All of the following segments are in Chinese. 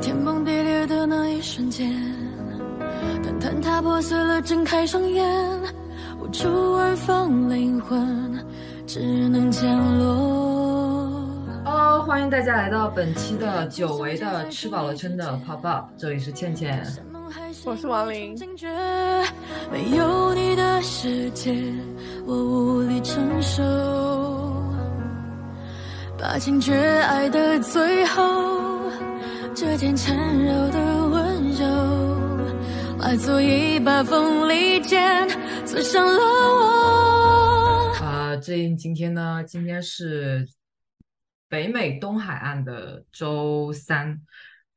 等天崩地裂的那一瞬间，等坍塌破碎了，睁开双眼，无处安放灵魂，只能降落。哦，欢迎大家来到本期的久违的吃饱了撑的 Pop Up，这里是倩倩。我是王林。没有你的世界，我无力承受。把情绝爱的最后，这件缠绕的温柔，化作一把锋利剑，刺伤了我。啊，这今天呢？今天是北美东海岸的周三。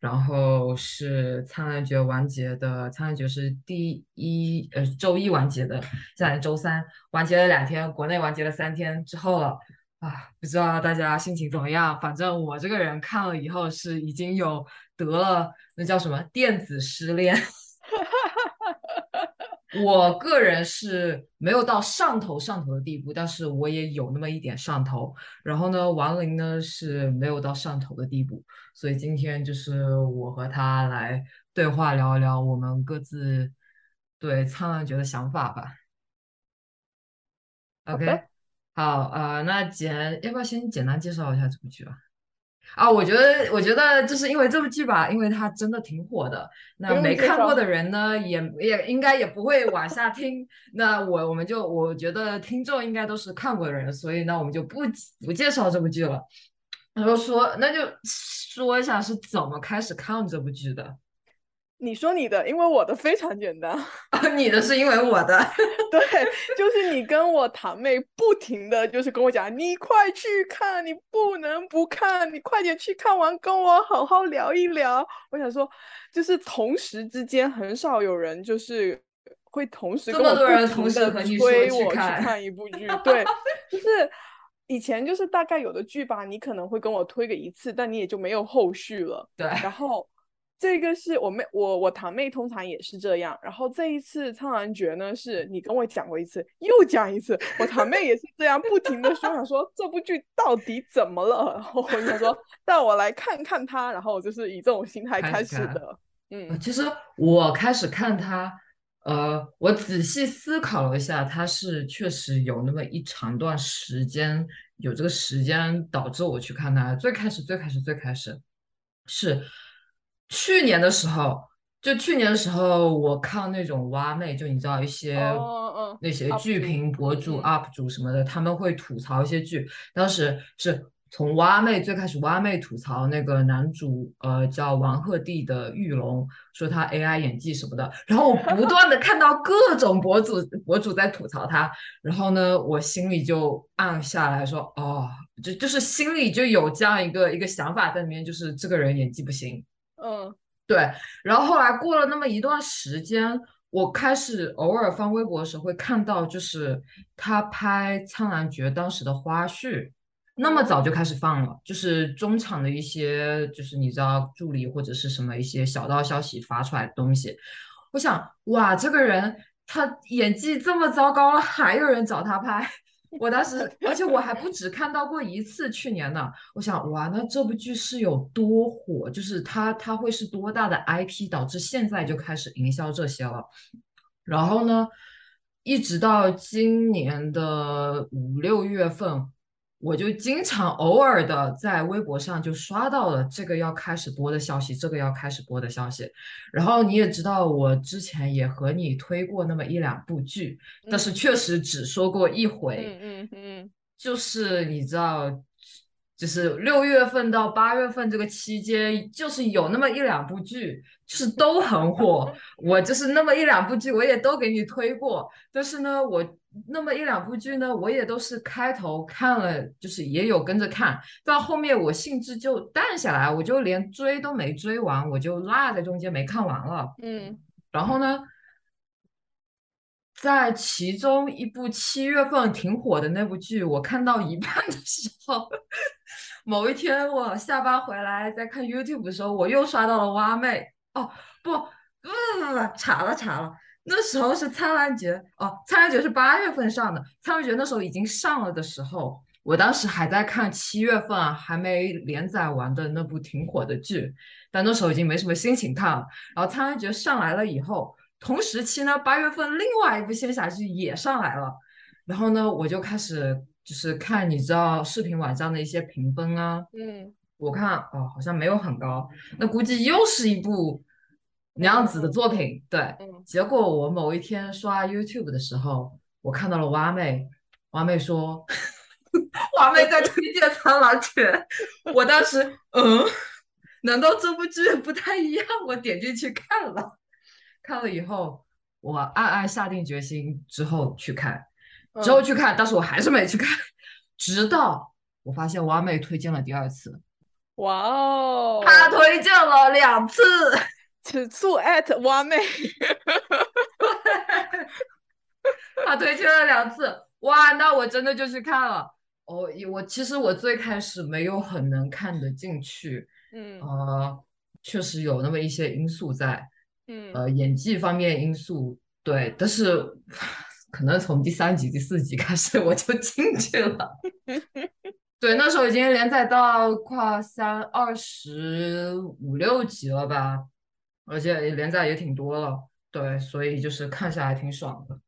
然后是灿烂节完结的，灿烂节是第一呃周一完结的，现在周三完结了两天，国内完结了三天之后了啊，不知道大家心情怎么样？反正我这个人看了以后是已经有得了那叫什么电子失恋。我个人是没有到上头上头的地步，但是我也有那么一点上头。然后呢，王林呢是没有到上头的地步，所以今天就是我和他来对话聊一聊我们各自对《苍兰诀》的想法吧。OK，好，呃，那简要不要先简单介绍一下这部剧吧？啊，我觉得，我觉得就是因为这部剧吧，因为它真的挺火的。那没看过的人呢，也也应该也不会往下听。那我我们就我觉得听众应该都是看过的人，所以呢，我们就不不介绍这部剧了。然后说，那就说一下是怎么开始看这部剧的。你说你的，因为我的非常简单。你的是因为我的，对，就是你跟我堂妹不停的就是跟我讲，你快去看，你不能不看，你快点去看完，跟我好好聊一聊。我想说，就是同时之间很少有人就是会同时这么多人同时推我去看一部 剧，对，就是以前就是大概有的剧吧，你可能会跟我推个一次，但你也就没有后续了，对，然后。这个是我妹，我我堂妹通常也是这样。然后这一次《苍兰诀》呢，是你跟我讲过一次，又讲一次。我堂妹也是这样，不停的说，想说这部剧到底怎么了？然后我就说带我来看看它。然后我就是以这种心态开始的。嗯，其实我开始看它，呃，我仔细思考了一下，它是确实有那么一长段时间，有这个时间导致我去看它。最开始，最开始，最开始是。去年的时候，就去年的时候，我看那种蛙妹，就你知道一些那些剧评博主、UP 主什么的，他们会吐槽一些剧。当时是从蛙妹最开始，蛙妹吐槽那个男主，呃，叫王鹤棣的玉龙，说他 AI 演技什么的。然后我不断的看到各种博主博主在吐槽他，然后呢，我心里就暗下来说，哦，就就是心里就有这样一个一个想法在里面，就是这个人演技不行。嗯，对。然后后来过了那么一段时间，我开始偶尔翻微博的时候会看到，就是他拍《苍兰诀》当时的花絮，那么早就开始放了，就是中场的一些，就是你知道助理或者是什么一些小道消息发出来的东西。我想，哇，这个人他演技这么糟糕了，还有人找他拍。我当时，而且我还不止看到过一次去年的。我想，哇，那这部剧是有多火？就是它，它会是多大的 IP，导致现在就开始营销这些了。然后呢，一直到今年的五六月份。我就经常偶尔的在微博上就刷到了这个要开始播的消息，这个要开始播的消息。然后你也知道，我之前也和你推过那么一两部剧，但是确实只说过一回。嗯嗯嗯，就是你知道。就是六月份到八月份这个期间，就是有那么一两部剧，就是都很火。我就是那么一两部剧，我也都给你推过。但是呢，我那么一两部剧呢，我也都是开头看了，就是也有跟着看到后面，我兴致就淡下来，我就连追都没追完，我就落在中间没看完了。嗯，然后呢，在其中一部七月份挺火的那部剧，我看到一半的时候。某一天我下班回来在看 YouTube 的时候，我又刷到了蛙妹。哦不不不不不查了查了，那时候是灿烂节哦，灿烂节是八月份上的，灿烂节那时候已经上了的时候，我当时还在看七月份还没连载完的那部挺火的剧，但那时候已经没什么心情看了。然后《苍兰诀》上来了以后，同时期呢，八月份另外一部仙侠剧也上来了，然后呢，我就开始就是看你知道视频网站的一些评分啊，嗯我看哦好像没有很高，那估计又是一部那样子的作品。对，嗯结果我某一天刷 YouTube 的时候，我看到了蛙妹，蛙妹说，蛙妹在推荐《苍狼犬》，我当时嗯，难道这部剧不太一样？我点进去看了，看了以后，我暗暗下定决心之后去看，之后嗯。去看，但是我还是没去看，直到我发现蛙妹推荐了第二次，哇哦，她推荐了两次。此处 at 蛙妹，他推荐了两次，哇，那我真的就去看了。哦，我其实我最开始没有很能看得进去，嗯。呃，确实有那么一些因素在，嗯。呃，演技方面因素对，但是可能从第三集、第四集开始我就进 去了。对，那时候已经连载到快三二十五六集了吧，而且连载也挺多了。对，所以就是看下来挺爽的。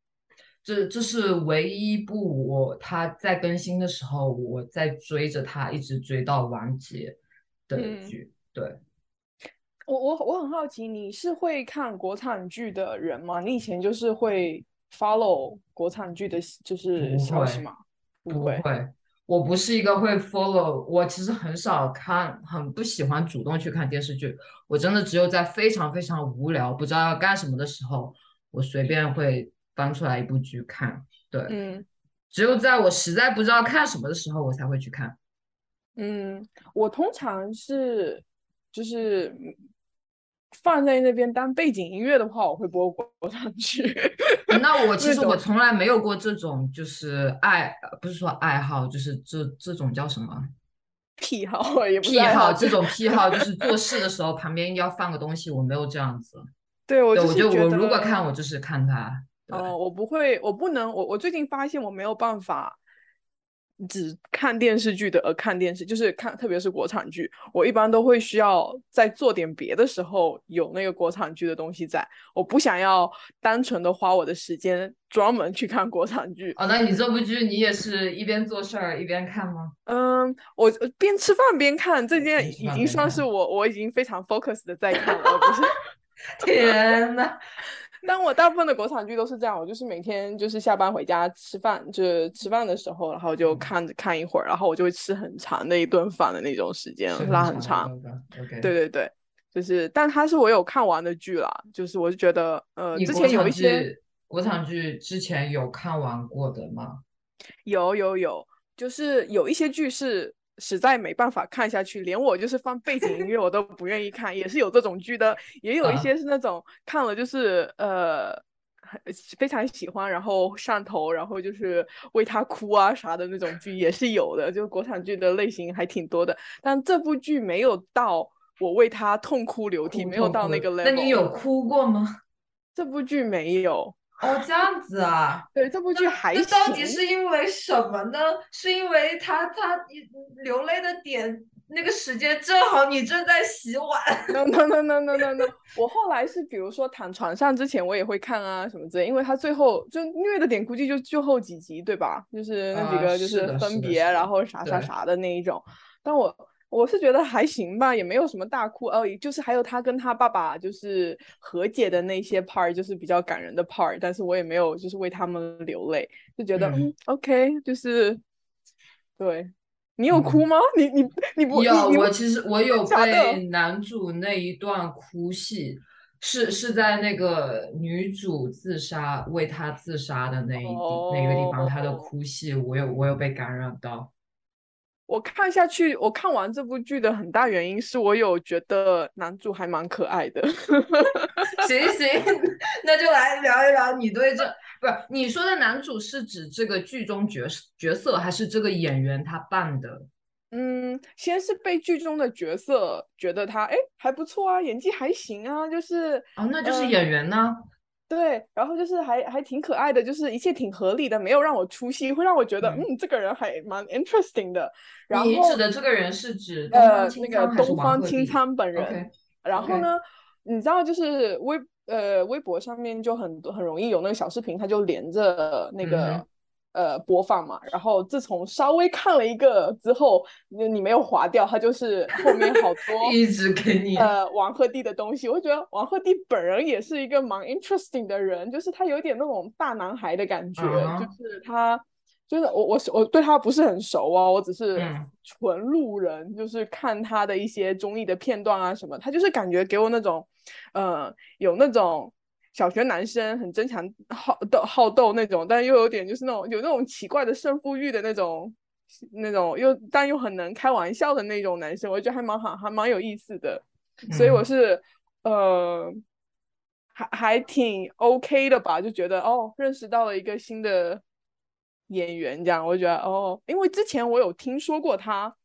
这这是唯一一部我他在更新的时候，我在追着他一直追到完结的嗯剧。对，我我我很好奇，你是会看国产剧的人吗？你以前就是会 follow 国产剧的，就是消息吗？不会，会，我不是一个会 follow，我其实很少看，很不喜欢主动去看电视剧。我真的只有在非常非常无聊，不知道要干什么的时候，我随便会翻出来一部剧看。对，嗯只有在我实在不知道看什么的时候，我才会去看。嗯，我通常是就是嗯放在那边当背景音乐的话，我会播国国产剧。那我 其实我从来没有过这种，就是爱，呃不是说爱好，就是这这种叫什么癖好也不癖好？这种癖好就是做事的时候旁边要放个东西，我没有这样子。对我就我如果看，我就是看它。对哦，我不会，我不能，我我最近发现我没有办法只看电视剧的而看电视，就是看，特别是国产剧，我一般都会需要在做点别的时候有那个国产剧的东西在，我不想要单纯的花我的时间专门去看国产剧。哦，那你这部剧你也是一边做事儿一边看吗？嗯，我呃边吃饭边看，这件已经算是我我已经非常 focus 的在看了，而不是。天呐，但我大部分的国产剧都是这样，我就是每天就是下班回家吃饭，就是吃饭的时候，然后就嗯看看一会儿，然后我就会吃很长的一顿饭的那种时间，是拉很长。。对对对，就是，但它是我有看完的剧啦，就是我就觉得，呃，你之前有一些，国产剧之前有看完过的吗？有有有，就是有一些剧是实在没办法看下去，连我就是放背景音乐我都不愿意看，也是有这种剧的，也有一啊些是那种看了就是呃很非常喜欢，然后上头，然后就是为他哭啊啥的那种剧也是有的，就国产剧的类型还挺多的，但这部剧没有到我为他痛哭流涕，没有到那个 level。那你有？哭过吗？这部剧没有，哦，这样子啊。对，这部剧还那到底是因为什么呢？是因为他他流泪的点那个时间正好你正在洗碗。no no no no no no no，我后来是比如说躺床上之前我也会看啊什么之类，因为他最后就虐的点估计就最后几集对吧？就是那几啊个就是分别，是然后啥啥啥的那一种。但我我是觉得还行吧，也没有什么大哭，哦，就是还有他跟他爸爸就是和解的那些 part，就是比较感人的 part，但是我也没有就是为他们流泪，就觉得嗯嗯 OK，就是对。你有嗯哭吗？你你你不你有，我其实我有被男主那一段哭戏，是是在那个女主自杀为他自杀的那一地、那个地方，他的哦哭戏，我有我有被感染到。我看下去，我看完这部剧的很大原因是我有觉得男主还蛮可爱的。行 行，那就来聊一聊你对这不是你说的男主是指这个剧中角色角色，还是这个演员他扮的？嗯，先是被剧中的角色觉得他哎还不错啊，演技还行啊，就是哦，那就是嗯演员呢？对，然后就是还还挺可爱的，就是一切挺合理的，没有让我出戏，会让我觉得嗯。嗯，这个人还蛮 interesting 的。然后你指的这个人是指呃那个东方青苍本人然后呢，你知道就是微呃微博上面就很多很容易有那个小视频，他就连着那个、呃播放嘛。然后自从稍微看了一个之后，你你没有划掉，它就是后面好多 一直给你呃王鹤棣的东西。我觉得王鹤棣本人也是一个蛮 interesting 的人，就是他有点那种大男孩的感觉，就是他。就是我我我对他不是很熟哦，我只是嗯纯路人，就是看他的一些综艺的片段啊什么，他就是感觉给我那种，呃，有那种小学男生很争强好斗好斗那种，但又有点就是那种有那种奇怪的胜负欲的那种那种又但又很能开玩笑的那种男生，我觉得还蛮好，还蛮有意思的，所以我嗯是呃。还还挺 OK 的吧，就觉得哦，认识到了一个新的演员，这样我就觉得哦，因为之前我有听说过他，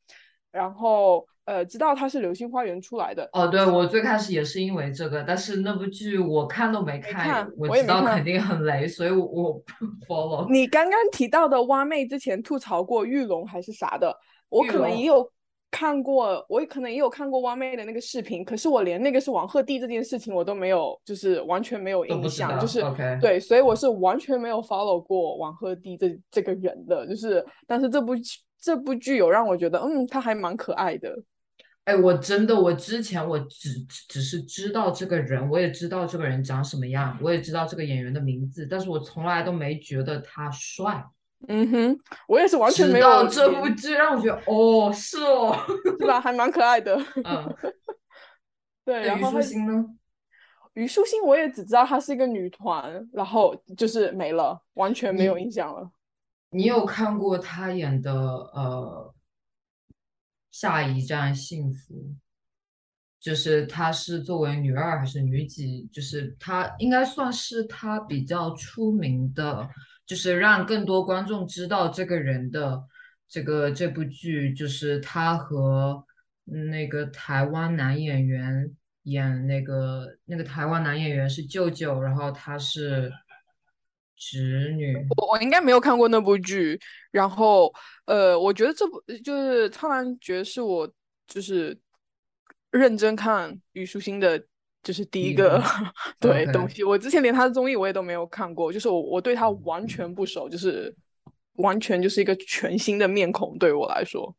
然后呃，知道他是《流星花园》出来的，哦，对，我最开始也是因为这个，但是那部剧我看都没没看，看我我也知道肯定很雷，所以我我不 follow。你刚刚提到的蛙妹之前吐槽过玉龙还是啥的，我可能也有看过，我也可能也有看过蛙妹的那个视频，可是我连那个是王鹤棣这件事情我都没有，就是完全没有印象，就是，OK 对，所以我是完全没有 follow 过王鹤棣这这个人的，就是但是这部剧这部剧有让我觉得，嗯，他还蛮可爱的，哎，我真的，我之前我只只只是知道这个人，我也知道这个人长什么样，我也知道这个演员的名字，但是我从来都没觉得他帅。嗯哼，我也是完全没有到这部剧让我觉得，哦，是哦，对吧？还蛮可爱的，嗯，对，那虞书然后他欣呢？虞书欣我也只知道她是一个女团，然后就是没了，完全没有印象了。你有看过她演的呃《下一站幸福》？就是她是作为女二还是女几？就是她应该算是她比较出名的，就是让更多观众知道这个人的这个这部剧，就是她和那个台湾男演员演那个那个台湾男演员是舅舅，然后他是侄女。我我应该没有看过那部剧，然后呃，我觉得这部就是《苍兰诀》是我就是认真看虞书欣的，就是第一个部 对东西。我之前连她的综艺我也都没有看过，就是我我对她完全不熟，就是完全就是一个全新的面孔对我来说。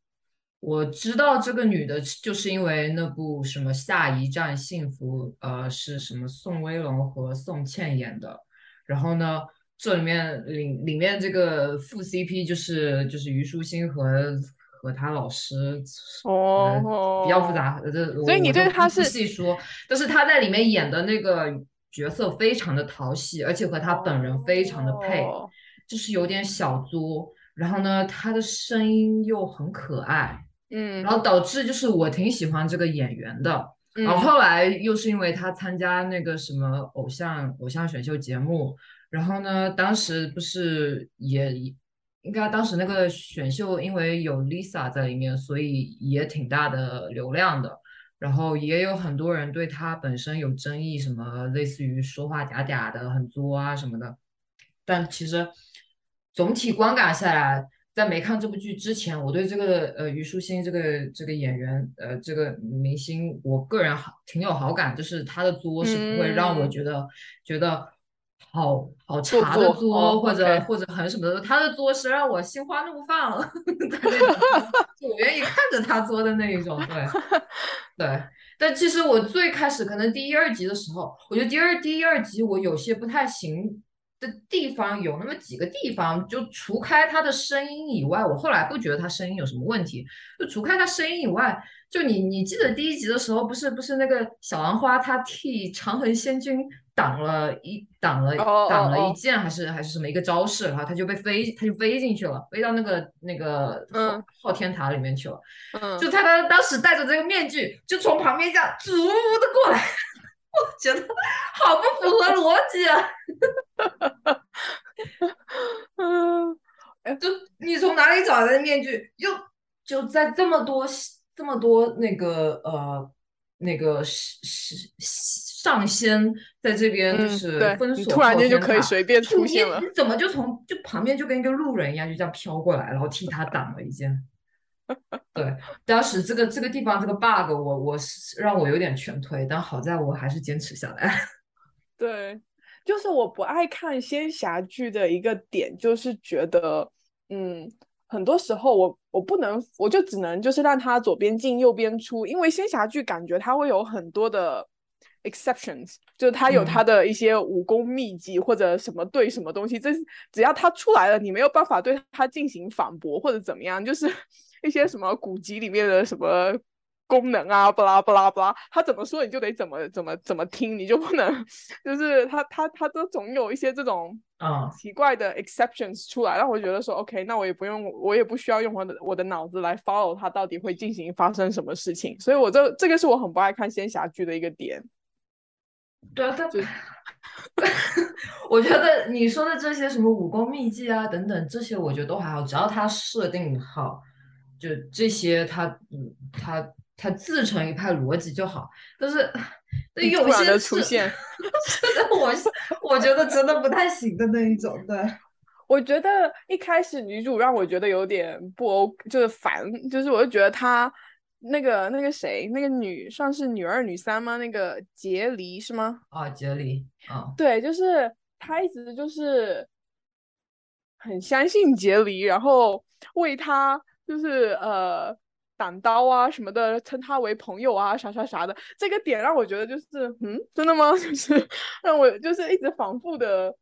我知道这个女的，就是因为那部什么《下一站幸福》，呃，是什么宋威龙和宋茜演的。然后呢，这里面里里面这个副 CP 就是就是虞书欣和和她老师，呃，比较复杂。呃，这所以你对他是细说，但是他在里面演的那个角色非常的讨喜，而且和他本人非常的配。哦就是有点小作，然后呢，他的声音又很可爱，嗯然后导致就是我挺喜欢这个演员的。然后嗯后来又是因为他参加那个什么偶像偶像选秀节目，然后呢，当时不是也应该当时那个选秀因为有 Lisa 在里面，所以也挺大的流量的。然后也有很多人对他本身有争议，什么类似于说话嗲嗲的、很作啊什么的。但其实总体观感下来，在没看这部剧之前，我对这个呃虞书欣这个这个演员呃这个明星，我个人好挺有好感，就是他的作是不会让我嗯觉得、觉得好好做茶的作或者或者很什么的，他的作是让我心花怒放 就我愿意看着他作的那一种，对对。但其实我最开始可能第一二集的时候，我觉得第二第一二集我有些不太行的地方，有那么几个地方，就除开他的声音以外，我后来不觉得他声音有什么问题。就除开他声音以外，就你你记得第一集的时候，不是不是那个小兰花她替长恒仙君挡了一挡了哦挡了一剑，还是还是什么一个招式，然后他就被飞他就飞进去了，飞到那个那个昊天塔里面去了。嗯，就他当当时戴着这个面具，就从旁边这样逐的过来，我觉得好不符合逻辑啊！嗯 就你从哪里找来的面具？又就在这么多这么多那个呃那个实实上仙在这边就嗯是对封锁、你突然间就可以随便出现了你怎么就从就旁边就跟一个路人一样就这样飘过来，然后替他挡了一箭。对，当时这个这个地方这个 bug 我我是让我有点全推，但好在我还是坚持下来。对，就是我不爱看仙侠剧的一个点，就是觉得，嗯，很多时候我我不能，我就只能就是让他左边进右边出，因为仙侠剧感觉它会有很多的 exceptions，就是他有它嗯的一些武功秘籍或者什么对什么东西，这只要他出来了，你没有办法对他进行反驳或者怎么样，就是一些什么古籍里面的什么。功能啊，巴拉巴拉巴拉，他怎么说你就得怎么怎么怎么听，你就不能，就是他他他都总有一些这种啊奇怪的 exceptions 出来，让我觉得说，OK，那我也不用，我也不需要用我的我的脑子来 follow 他到底会进行发生什么事情，所以我这这个是我很不爱看仙侠剧的一个点。对啊，他就我觉得你说的这些什么武功秘籍啊等等，这些我觉得都还好，只要他设定好，就这些他嗯他他自成一派逻辑就好。但是对有些是出现真的，我是我觉得真的不太行的那一种，对。我觉得一开始女主让我觉得有点不 O，就是烦，就是我就觉得她那个那个谁，那个女算是女二女三吗？那个杰离是吗？啊，杰离，啊，对，就是他一直就是很相信杰离，然后为他就是呃挡刀啊什么的，称他为朋友啊啥啥啥的。这个点让我觉得就是嗯，真的吗？就是让我就是一直反复的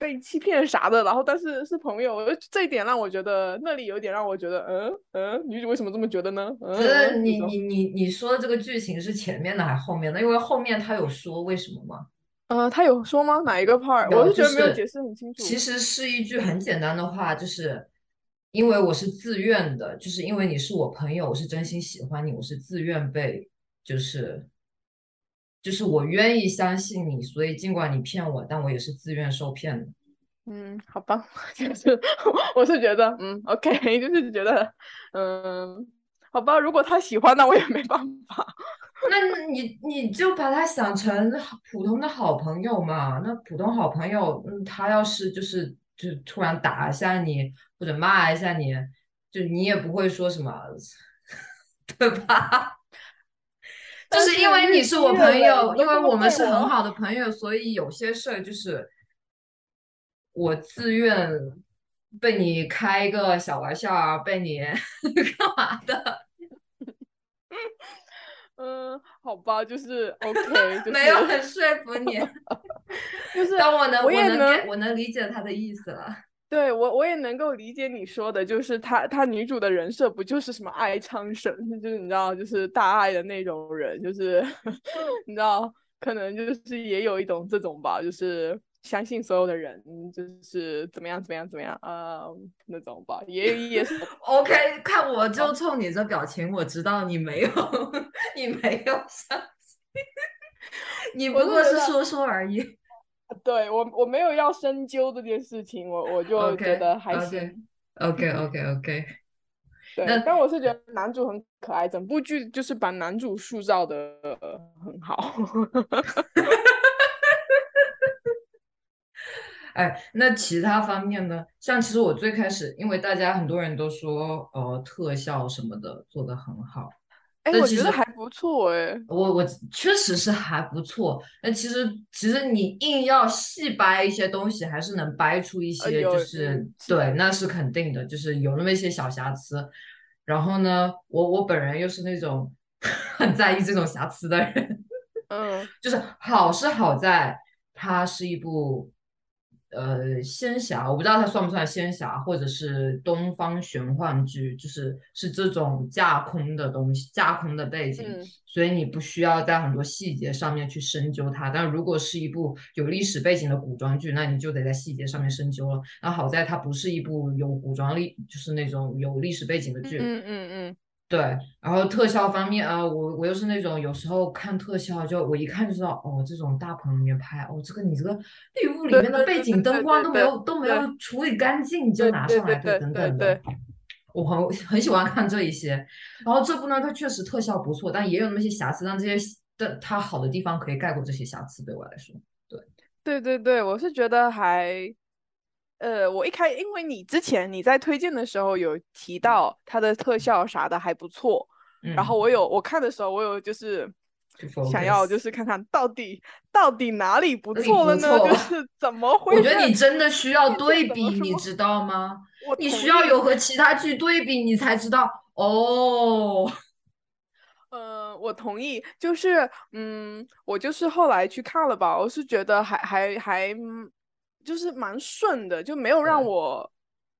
被欺骗啥的，然后但是是朋友，这一点让我觉得那里有点让我觉得嗯嗯，女主为什么这么觉得呢？嗯，可是嗯这种你你你你说的这个剧情是前面的还是后面的？因为后面他有说为什么吗？呃，他有说吗？哪一个 part？我是觉得没有解释很清楚。其实是一句很简单的话，就是因为我是自愿的，就是因为你是我朋友，我是真心喜欢你，我是自愿被，就是就是我愿意相信你，所以尽管你骗我，但我也是自愿受骗的。嗯，好吧，就是 我是觉得，嗯，OK，就是觉得，嗯，好吧，如果他喜欢，那我也没办法。那你你就把他想成普通的好朋友嘛？那普通好朋友，嗯，他要是就是就突然打一下你或者骂一下你，就你也不会说什么，对吧？就是因为你是我朋友，因为我们是很好的朋友，所以有些事儿就是我自愿被你开一个小玩笑啊，被你 干嘛的？嗯，好吧，就是 OK，就是没有很说服你。就是但我能，我也能我能理解他的意思了。对我我也能够理解你说的，就是她她女主的人设不就是什么爱昌神，就是你知道，就是大爱的那种人，就是 你知道，可能就是也有一种这种吧，就是相信所有的人，就是怎么样怎么样怎么样，呃，那种吧，也也是 OK，看我就冲你这表情，我知道你没有，你没有相信，你不过是说说而已。对我我没有要深究这件事情，我我就觉得还 OK 行。OK，OK，OK。对那，但我是觉得男主很可爱，整部剧就是把男主塑造的很好。哎，那其他方面呢？像其实我最开始，因为大家很多人都说，呃，特效什么的做得很好，哎，我觉得还不错哎。我我确实是还不错，但其实其实你硬要细掰一些东西，还是能掰出一些，就是对，那是肯定的，就是有那么一些小瑕疵。然后呢，我我本人又是那种 很在意这种瑕疵的人，嗯就是好是好在它是一部呃仙侠，我不知道它算不算仙侠，或者是东方玄幻剧，就是是这种架空的东西，架空的背景，嗯所以你不需要在很多细节上面去深究它。但如果是一部有历史背景的古装剧，那你就得在细节上面深究了。那好在它不是一部有古装历，就是那种有历史背景的剧，嗯嗯嗯，对，然后特效方面啊，我我又是那种有时候看特效就我一看就知道，哦，这种大棚里面拍，哦，这个你这个绿幕里面的背景灯光都没有都没有处理干净，你就拿上来，对等等的。我很很喜欢看这一些，然后这部呢，它确实特效不错，但也有那么些瑕疵，但这些的它好的地方可以盖过这些瑕疵，对我来说，对对对对，我是觉得还，呃，我一开，因为你之前你在推荐的时候有提到它的特效啥的还不错，然后嗯我有我看的时候，我有就是想要就是看看到底到底哪里不错了呢？就是怎么会？我觉得你真的需要对比，你知道吗？你需要有和其他剧对比，你才知道哦。呃，我同意，就是，嗯，我就是后来去看了吧，我是觉得还还还，嗯就是蛮顺的，就没有让我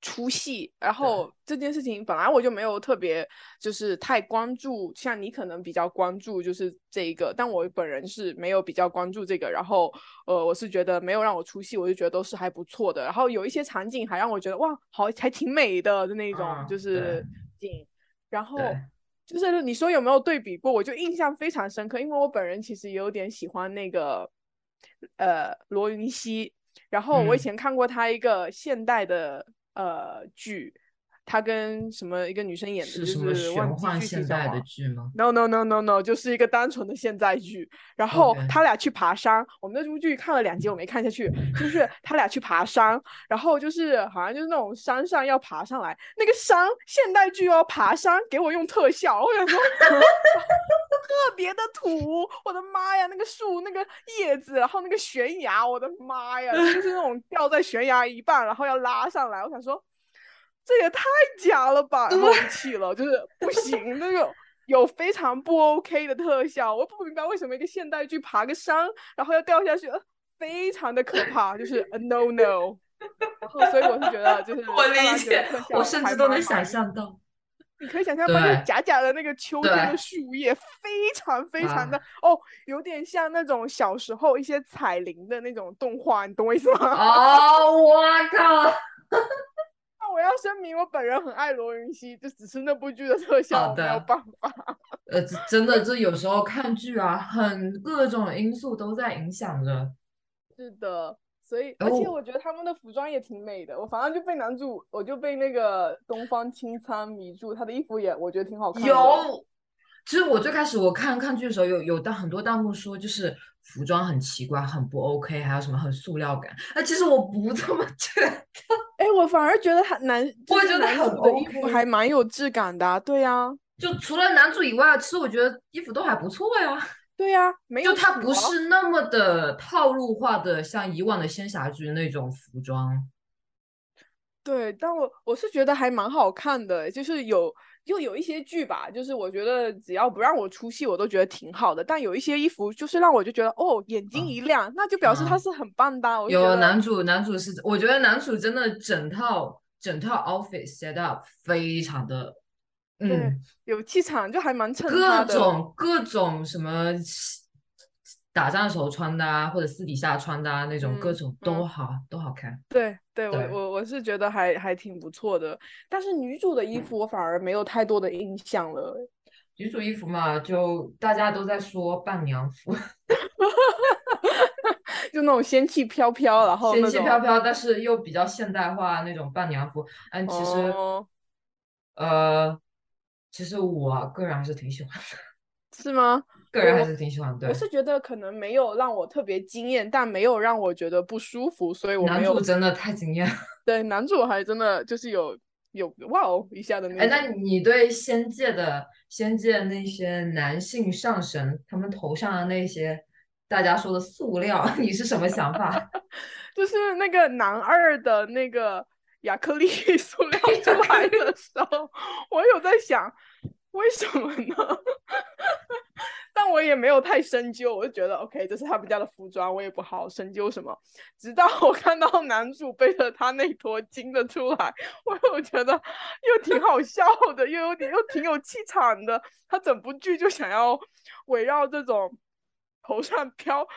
出戏。然后这件事情本来我就没有特别就是太关注，像你可能比较关注就是这一个，但我本人是没有比较关注这个。然后，呃，我是觉得没有让我出戏，我就觉得都是还不错的。然后有一些场景还让我觉得哇，好还挺美的的那种，嗯就是景。然后就是你说有没有对比过，我就印象非常深刻，因为我本人其实也有点喜欢那个呃罗云熙，然后我以嗯。前看过他一个现代的呃剧，他跟什么一个女生演的，就是什么玄幻现代的剧吗？No no no no no，就是一个单纯的现代剧。然后他俩去爬山，我们那部剧看了两集，我没看下去。就是他俩去爬山，然后就是好像就是那种山上要爬上来，那个山现代剧要爬山，给我用特效，我想说 特别的土，我的妈呀，那个树那个叶子，然后那个悬崖，我的妈呀，就是那种掉在悬崖一半，然后要拉上来，我想说。这也太假了吧！然后我就气了，就是不行，那种有非常不 OK 的特效，我不明白为什么一个现代剧爬个山，然后要掉下去，呃非常的可怕，就是 a no no。然后所以我是觉得，就是我理解我甚至都能想象到。你可以想象吗？就是假假的那个秋天的树叶，非常非常的啊哦，有点像那种小时候一些彩铃的那种动画，你懂我意思吗？哦，我靠！那我要声明，我本人很爱罗云熙，就只是那部剧的特效好我没有办法。呃，真的，这有时候看剧啊，很各种因素都在影响着。是的，所以而且哦我觉得他们的服装也挺美的，我反正就被男主，我就被那个东方青苍迷住，他的衣服也我觉得挺好看的。有，其实我最开始我看看剧的时候，有有弹很多弹幕说，就是服装很奇怪，很不 OK，还有什么很塑料感。那其实我不这么 觉得。哎，我反而觉得他男，就是我觉得很男主的衣服还蛮有质感的啊、对呀、就除了男主以外，其实我觉得衣服都还不错呀。对呀、没有就它不是那么的套路化的，像以往的仙侠剧那种服装。对，但我我是觉得还蛮好看的，就是有又有一些剧吧，就是我觉得只要不让我出戏，我都觉得挺好的。但有一些衣服就是让我就觉得哦，眼睛嗯一亮，那就表示它嗯是很棒的有男主，男主是，我觉得男主真的整套整套 outfit set up 非常的，嗯，有气场，就还蛮衬他各。种各种什么打仗的时候穿的啊，或者私底下穿的啊，那种各嗯种都嗯好，都好看。对对，我对我我是觉得还还挺不错的，但是女主的衣服我反而没有太多的印象了。女主衣服嘛，就大家都在说伴娘服，就那种仙气飘飘，然后仙气飘飘，但是又比较现代化那种伴娘服。嗯，其实，哦呃，其实我个人还是挺喜欢的，是吗？个人还是挺喜欢。对我，是觉得可能没有让我特别惊艳，但没有让我觉得不舒服，所以我男没有主真的太惊艳了。对男主还真的就是有有哇哦一下的那哎，种。那你对仙界的仙界那些男性上神，他们头上的那些大家说的塑料，你是什么想法？就是那个男二的那个亚克力塑料出来的时候，我有在想，为什么呢？但我也没有太深究，我就觉得 OK，这是他们家的服装，我也不好深究什么。直到我看到男主背着他那坨金的出来，我又觉得又挺好 笑的，又有点又挺有气场的。他整部剧就想要围绕这种头上飘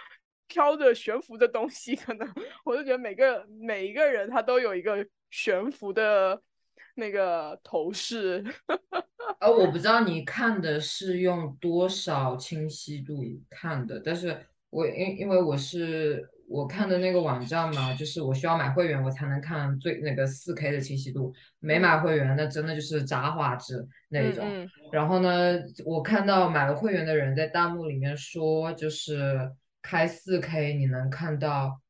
飘着悬浮的东西，可能 我就觉得每个每一个人他都有一个悬浮的那个头饰。呃，我不知道你看的是用多少清晰度看的，但是我因因为我是我看的那个网站嘛，就是我需要买会员，我才能看最那个四 K 的清晰度。没买会员，那真的就是渣画质那一种。嗯嗯然后呢，我看到买了会员的人在弹幕里面说，就是开四 K 你能看到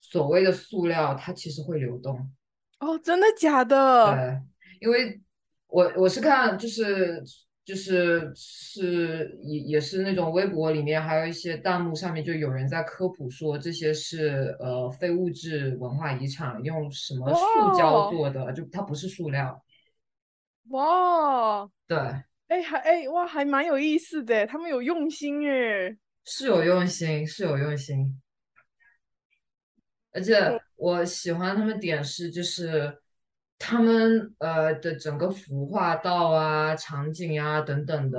所谓的塑料，它其实会流动。哦，真的假的？对，因为我我是看就是就是是也也是那种微博里面还有一些弹幕上面就有人在科普说这些是呃非物质文化遗产，用什么塑胶做的，就它不是塑料。哇，对，哎还哎哇，还蛮有意思的，他们有用心哎。是有用心，是有用心。而且我喜欢他们点是，就是他们呃的整个服化道啊、场景啊等等的，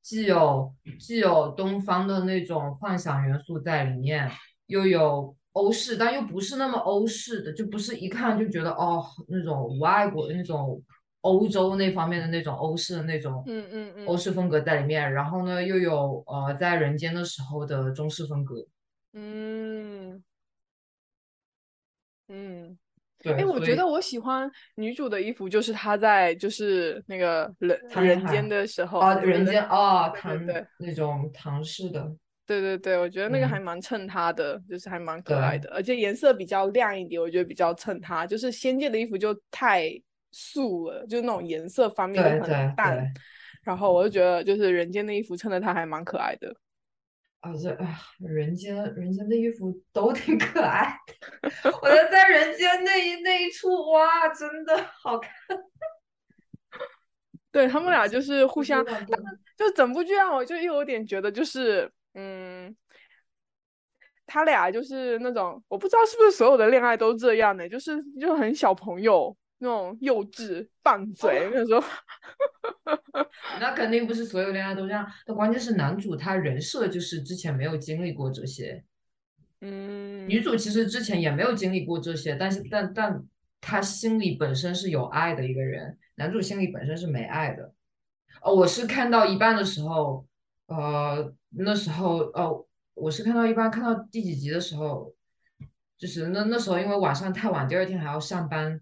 既有既有东方的那种幻想元素在里面，又有欧式，但又不是那么欧式的，就不是一看就觉得哦那种外国那种欧洲那方面的那种欧式的那种嗯嗯嗯。欧式风格在里面，然后呢又有呃在人间的时候的中式风格，嗯嗯，对，哎，我觉得我喜欢女主的衣服，就是她在就是那个人唐人人间的时候，哦，对对人间啊，对唐对那种唐式的，对对对，我觉得那个还嗯蛮衬她的，就是还蛮可爱的，而且颜色比较亮一点，我觉得比较衬她。就是仙界的衣服就太素了，就是那种颜色方面很淡，然后我就觉得就是人间的衣服衬得她还蛮可爱的。啊这人间人间的衣服都挺可爱的，我觉得在人间那一那一处，哇，真的好看，对他们俩就是互相，就整部剧让我就又有点觉得就是，嗯，他俩就是那种我不知道是不是所有的恋爱都这样的，就是就很小朋友那种幼稚拌嘴，那时候，那肯定不是所有恋爱都这样，但关键是男主他人设就是之前没有经历过这些，嗯，女主其实之前也没有经历过这些，但是但但他心里本身是有爱的一个人，男主心里本身是没爱的。哦，我是看到一半的时候，呃，那时候哦，我是看到一半，看到第几集的时候，就是那那时候因为晚上太晚，第二天还要上班，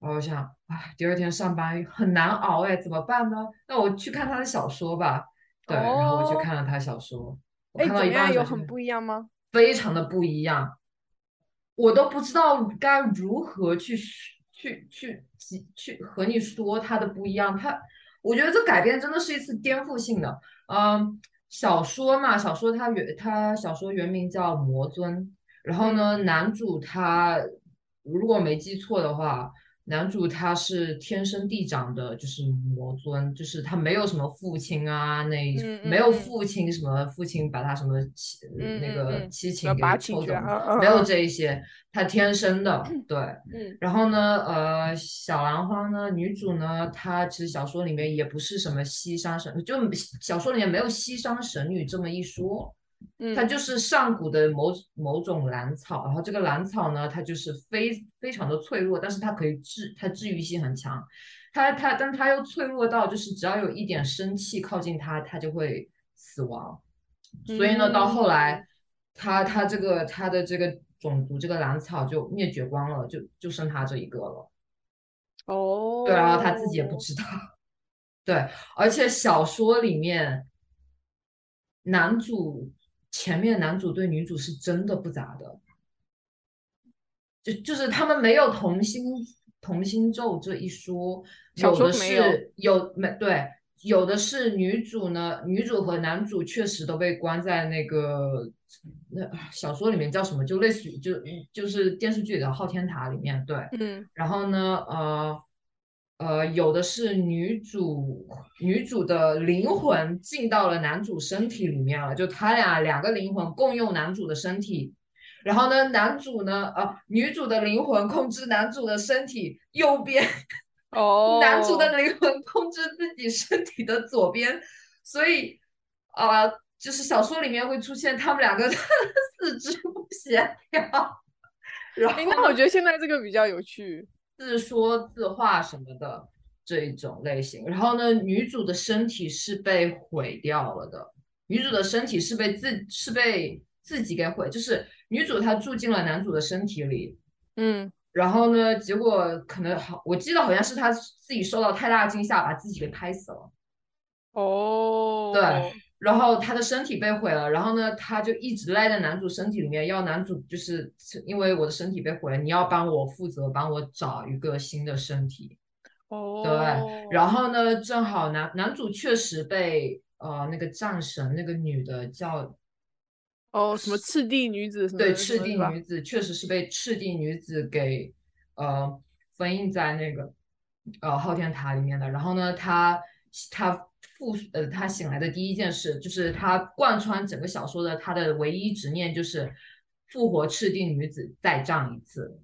然后我想，啊，第二天上班很难熬哎，怎么办呢？那我去看他的小说吧。对，然后我去哦看了他小说，我哎，看到一怎么样？有很不一样吗？非常的不一样，我都不知道该如何去去去去去和你说它的不一样。他，我觉得这改编真的是一次颠覆性的。嗯，小说嘛，小说它原它小说原名叫《魔尊》，然后呢，男主他如果没记错的话。男主他是天生地长的，就是魔尊，就是他没有什么父亲啊，那嗯嗯没有嗯父亲什么父亲把他什么妻那个嗯七什么八情给抽走，嗯没有嗯这一些，他天生的，对。嗯然后呢，呃，小兰花呢，女主呢，她其实小说里面也不是什么西山神，就小说里面没有西山神女这么一说，嗯，它就是上古的某某种兰草，然后这个兰草呢，它就是非非常的脆弱，但是它可以治，它治愈性很强，它它但它又脆弱到就是只要有一点生气靠近它，它就会死亡，所以呢，到后嗯。来，它它这个它的这个种族这个兰草就灭绝光了，就就剩它这一个了，哦，对，然后他自己也不知道，对，而且小说里面男主前面男主对女主是真的不咋的，就就是他们没有同心同心咒这一说，有的是有没对，有的是女主呢，女主和男主确实都被关在那个那啊小说里面叫什么，就类似于就就是电视剧里的昊天塔里面，对，嗯。然后呢，呃呃，有的是女主女主的灵魂进到了男主身体里面了，就他俩两个灵魂共用男主的身体。然后呢，男主呢，呃，女主的灵魂控制男主的身体右边，哦，男主的灵魂控制自己身体的左边，所以，呃，就是小说里面会出现他们两个 四肢不协调，然后哎，那我觉得现在这个比较有趣。自说自话什么的这一种类型。然后呢，女主的身体是被毁掉了的，女主的身体是被自是被自己给毁，就是女主她住进了男主的身体里，嗯，然后呢，结果可能好，我记得好像是她自己受到太大惊吓，把自己给拍死了。哦，对，然后他的身体被毁了，然后呢，他就一直赖在男主身体里面，要男主就是因为我的身体被毁了，你要帮我负责，帮我找一个新的身体。哦，对，然后呢，正好男男主确实被呃那个战神那个女的叫哦什么赤地女子对赤地女子，确实是被赤地女子给呃封印在那个呃昊天塔里面的。然后呢，他他复呃他醒来的第一件事就是他贯穿整个小说的他的唯一执念就是复活赤地女子再战一次。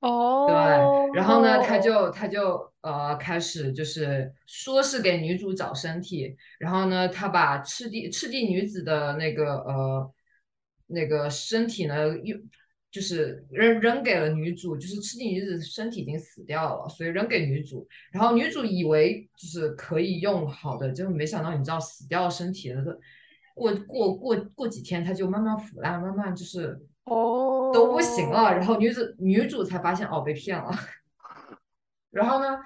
哦，对，然后呢，他就他就呃开始就是说是给女主找身体，然后呢，他把赤地赤地女子的那个呃那个身体呢又就是扔扔给了女主，就是赤地女子身体已经死掉了，所以扔给女主，然后女主以为就是可以用好的，结果没想到你知道死掉身体的过过过过几天，它就慢慢腐烂，慢慢就是。哦。都不行了，然后女子女主才发现哦被骗了，然后呢，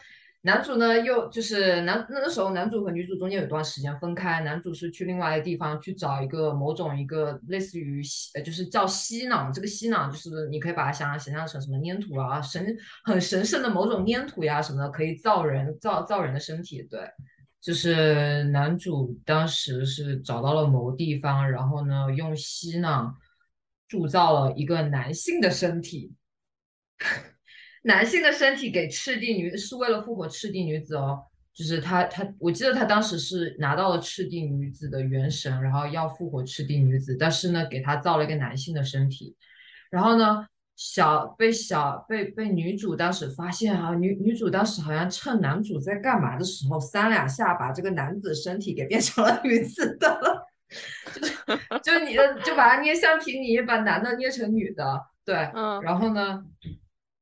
男主呢又就是男那个时候男主和女主中间有段时间分开，男主是去另外的地方去找一个某种一个类似于吸呃就是叫吸囊，这个吸囊就是你可以把它想想想象成什么粘土啊神很神圣的某种粘土呀什么的，可以造人造造人的身体，对。就是男主当时是找到了某地方，然后呢，用吸囊铸造了一个男性的身体，男性的身体给赤地女是为了复活赤地女子哦。就是他他，我记得他当时是拿到了赤地女子的元神，然后要复活赤地女子，但是呢，给他造了一个男性的身体，然后呢，小被小被被女主当时发现啊，女女主当时好像趁男主在干嘛的时候，三两下把这个男子身体给变成了女子的了，就是就你的就把它捏橡皮泥，把男的捏成女的，对，嗯。然后呢，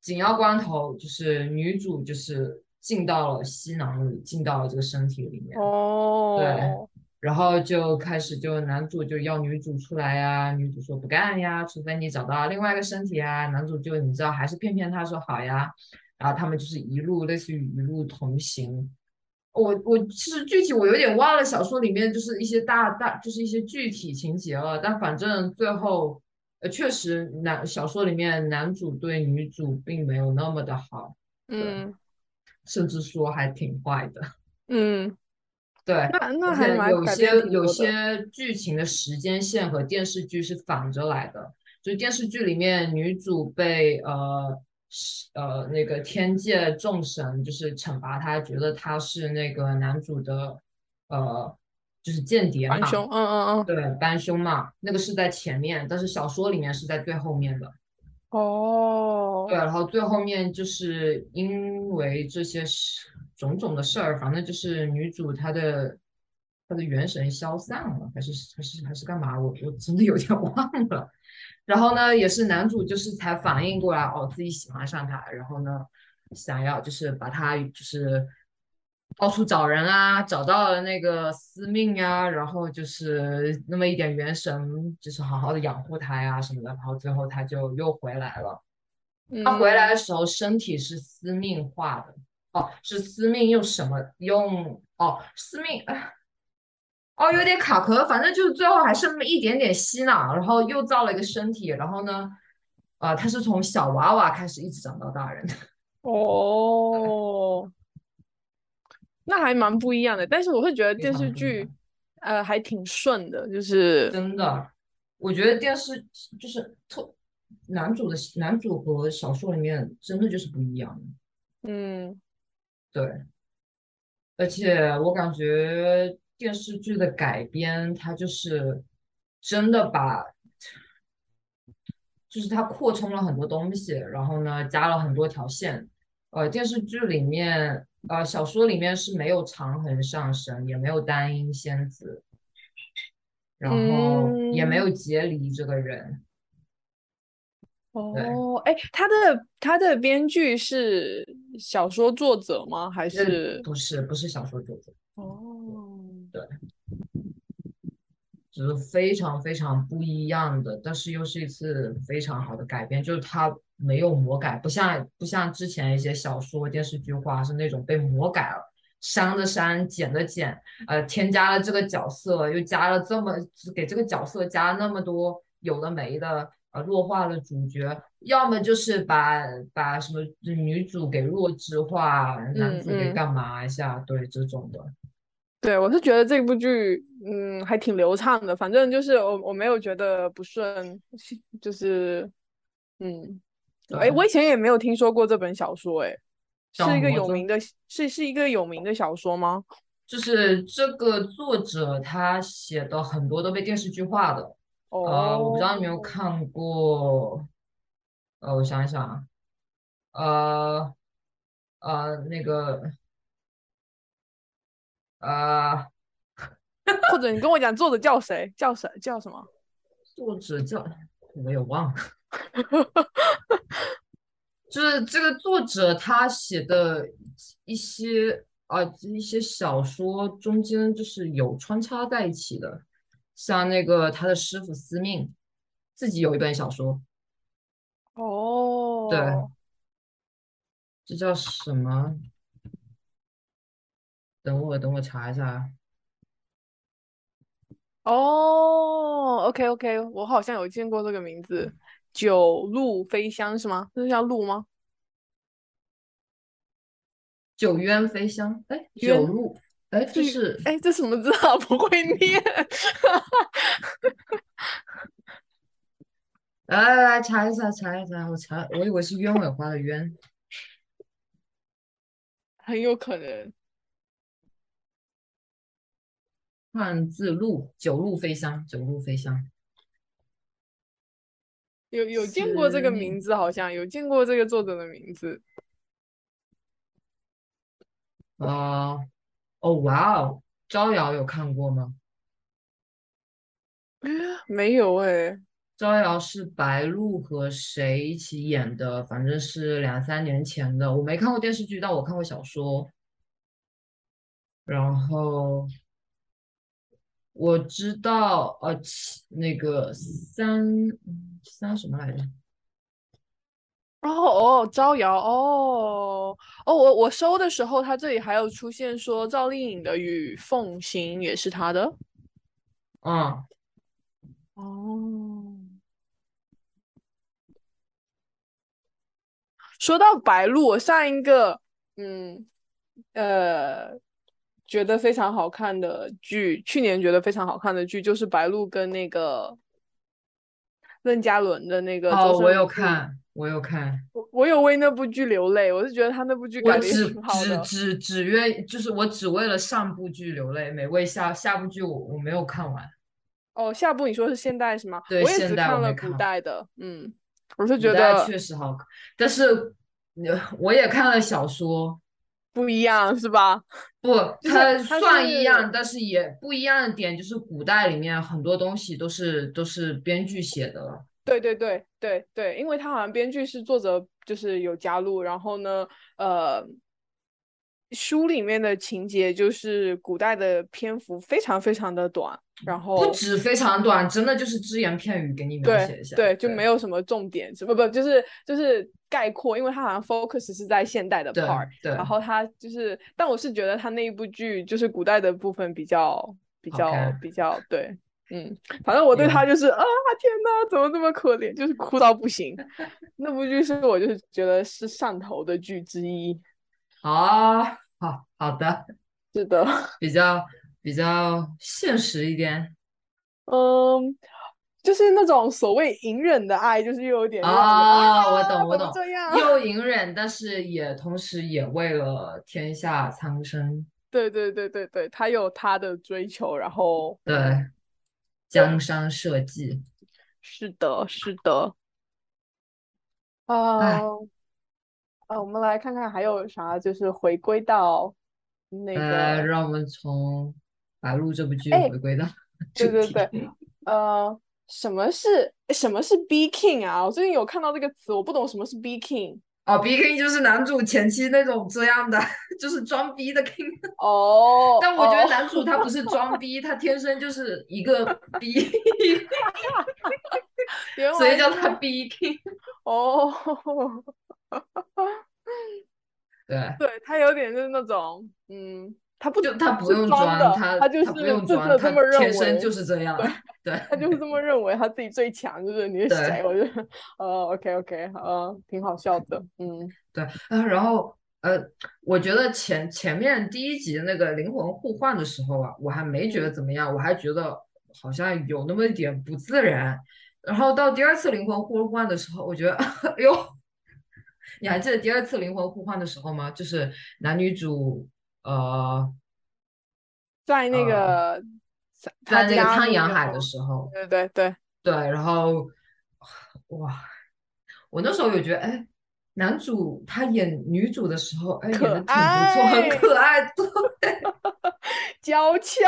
紧要关头就是女主就是进到了吸囊里，进到了这个身体里面，哦，对然后就开始就男主就要女主出来呀，女主说不干呀，除非你找到另外一个身体呀。男主就你知道还是骗骗她说好呀，然后他们就是一路类似于一路同行。我我其实具体我有点忘了小说里面就是一些大大就是一些具体情节了，但反正最后呃确实男小说里面男主对女主并没有那么的好，嗯甚至说还挺坏的。嗯，对，那那而还有些有些剧情的时间线和电视剧是反着来的，就电视剧里面女主被呃是呃那个天界众神就是惩罚她，觉得她是那个男主的呃就是间谍嘛反，凶，嗯嗯嗯，对，帮凶嘛，那个是在前面，但是小说里面是在最后面的。哦，对，然后最后面就是因为这些事种种的事儿，反正就是女主她的她的元神消散了，还是还是还是干嘛？我我真的有点 忘了。然后呢，也是男主就是才反应过来，哦，自己喜欢上她，然后呢，想要就是把她就是到处找人啊，找到了那个司命啊，然后就是那么一点元神，就是好好的养护他呀什么的，然后最后他就又回来了。他回来的时候，身体是司命化的，哦，是司命用什么用？哦，司命，啊哦，有点卡壳，反正就是最后还剩那么一点点吸囊，然后又造了一个身体，然后呢，呃，他是从小娃娃开始一直长到大人的，哦，那还蛮不一样的。但是我会觉得电视剧，呃，还挺顺的，就是真的，我觉得电视就是特男主的男主和小说里面真的就是不一样的。嗯对，而且我感觉电视剧的改编，它就是真的把，就是它扩充了很多东西，然后呢，加了很多条线。呃，电视剧里面，呃，小说里面是没有长恒上升，也没有单音仙子，然后也没有杰离这个人。哦，哎，他的他的编剧是小说作者吗？还呃是不是不是小说作者？哦，对，就是非常非常不一样的，但是又是一次非常好的改编，就是它没有魔改，不像不像之前一些小说、电视剧化是那种被魔改了，删的删，剪的剪，呃，添加了这个角色，又加了这么给这个角色加那么多有的没的，呃，弱化了主角，要么就是把把什么女主给弱智化，男主给嗯干嘛一下，对这种的。对，我是觉得这部剧，嗯，还挺流畅的。反正就是我我没有觉得不顺，就是，嗯，哎，对我以前也没有听说过这本小说，哎，是一个有名的，是是一个有名的小说吗？就是这个作者他写的很多都被电视剧化的，呃，我不知道你有没有哦，看过，呃，我想一想啊，呃呃，那个呃，或者你跟我讲作者叫谁，叫谁，叫什么？作者叫我也忘了，就是这个作者他写的一些啊一些小说中间就是有穿插在一起的，像那个他的师傅司命自己有一本小说，哦。对，哦，这叫什么？等我等我查一下啊，哦，OK OK，我好像有见过这个名字，九鹭飞香是吗？这是叫鹭吗？九鸢飞香，哎，九鹭，哎，这是是哎，这什么字啊？不会念。来来来查一下查一下，我查，我以为是鸢尾花的鸢。很有可能。汉字路，九鹭飞香，九鹭飞香。有有见过这个名字，好像有见过这个作者的名字。啊，哦，哇哦，招摇有看过吗？没有哎，招摇是白鹿和谁一起演的？反正是两三年前的，我没看过电视剧，但我看过小说。然后我知道，呃，那个三三什么来着？哦哦，招摇哦哦，我我收的时候，他这里还有出现说赵丽颖的《与凤行》也是他的。嗯，哦，说到白鹿，我上一个嗯呃觉得非常好看的剧，去年觉得非常好看的剧就是白鹿跟那个任嘉伦的那个哦，我有看，我有看。我我有为那部剧流泪，我是觉得他那部剧改的也我只挺好的。只只只愿就是我只为了上部剧流泪，没为下下部剧我我没有看完。哦，下部你说是现代是吗？对我也现代只看了古代的，嗯，我是觉得确实好看，但是呃我也看了小说，不一样，是吧？不，就是它它算一样，但是也不一样的点就是古代里面很多东西都是都是编剧写的了。对对对对对，因为他好像编剧是作者，就是有加入，然后呢，呃，书里面的情节就是古代的篇幅非常非常的短，然后不止非常短，真的就是只言片语给你描写一下。对对，就没有什么重点，什么不就是就是概括，因为他好像 focus 是在现代的 part，对然后他就是，但我是觉得他那一部剧就是古代的部分比较比较比 较对，嗯，反正我对他就是啊天呐，怎么这么可怜，就是哭到不行。那部剧是我就是觉得是上头的剧之一。好好好的，是的，比较比较现实一点。嗯，就是那种所谓隐忍的爱，就是又有点啊，我啊懂我懂这样？又隐忍，但是也同时也为了天下苍生，对对对对对，他有他的追求，然后对，江山社稷。是的，是的。啊、哎啊，我们来看看还有啥，就是回归到那呃，个，让我们从《白鹿》这部剧哎回归到对。对对，呃，什么是什么是 B King 啊？我最近有看到这个词，我不懂什么是 B King。哦，B King 就是男主前期那种这样的，就是装逼的 King。哦，但我觉得哦男主他不是装逼，他天生就是一个逼 所以叫他 B King。哦，对，对他有点就是那种，嗯，他不就他不用装的，他他就是不用 自装，他这么认天生，就是这样。对，他就是这么认为，他自己最强，就是你的对谁，我觉得，呃，OK OK，呃，挺好笑的，嗯，对，啊，然后呃，我觉得前前面第一集那个灵魂互换的时候啊，我还没觉得嗯怎么样，我还觉得好像有那么一点不自然。然后到第二次灵魂互换的时候，我觉得，哎呦，你还记得第二次灵魂互换的时候吗？就是男女主呃在那呃个他在那个苍阳海的时候，对对对，对，然后哇，我那时候有觉得，哎，男主他演女主的时候，哎，演可的挺不错，很可爱，对。娇俏，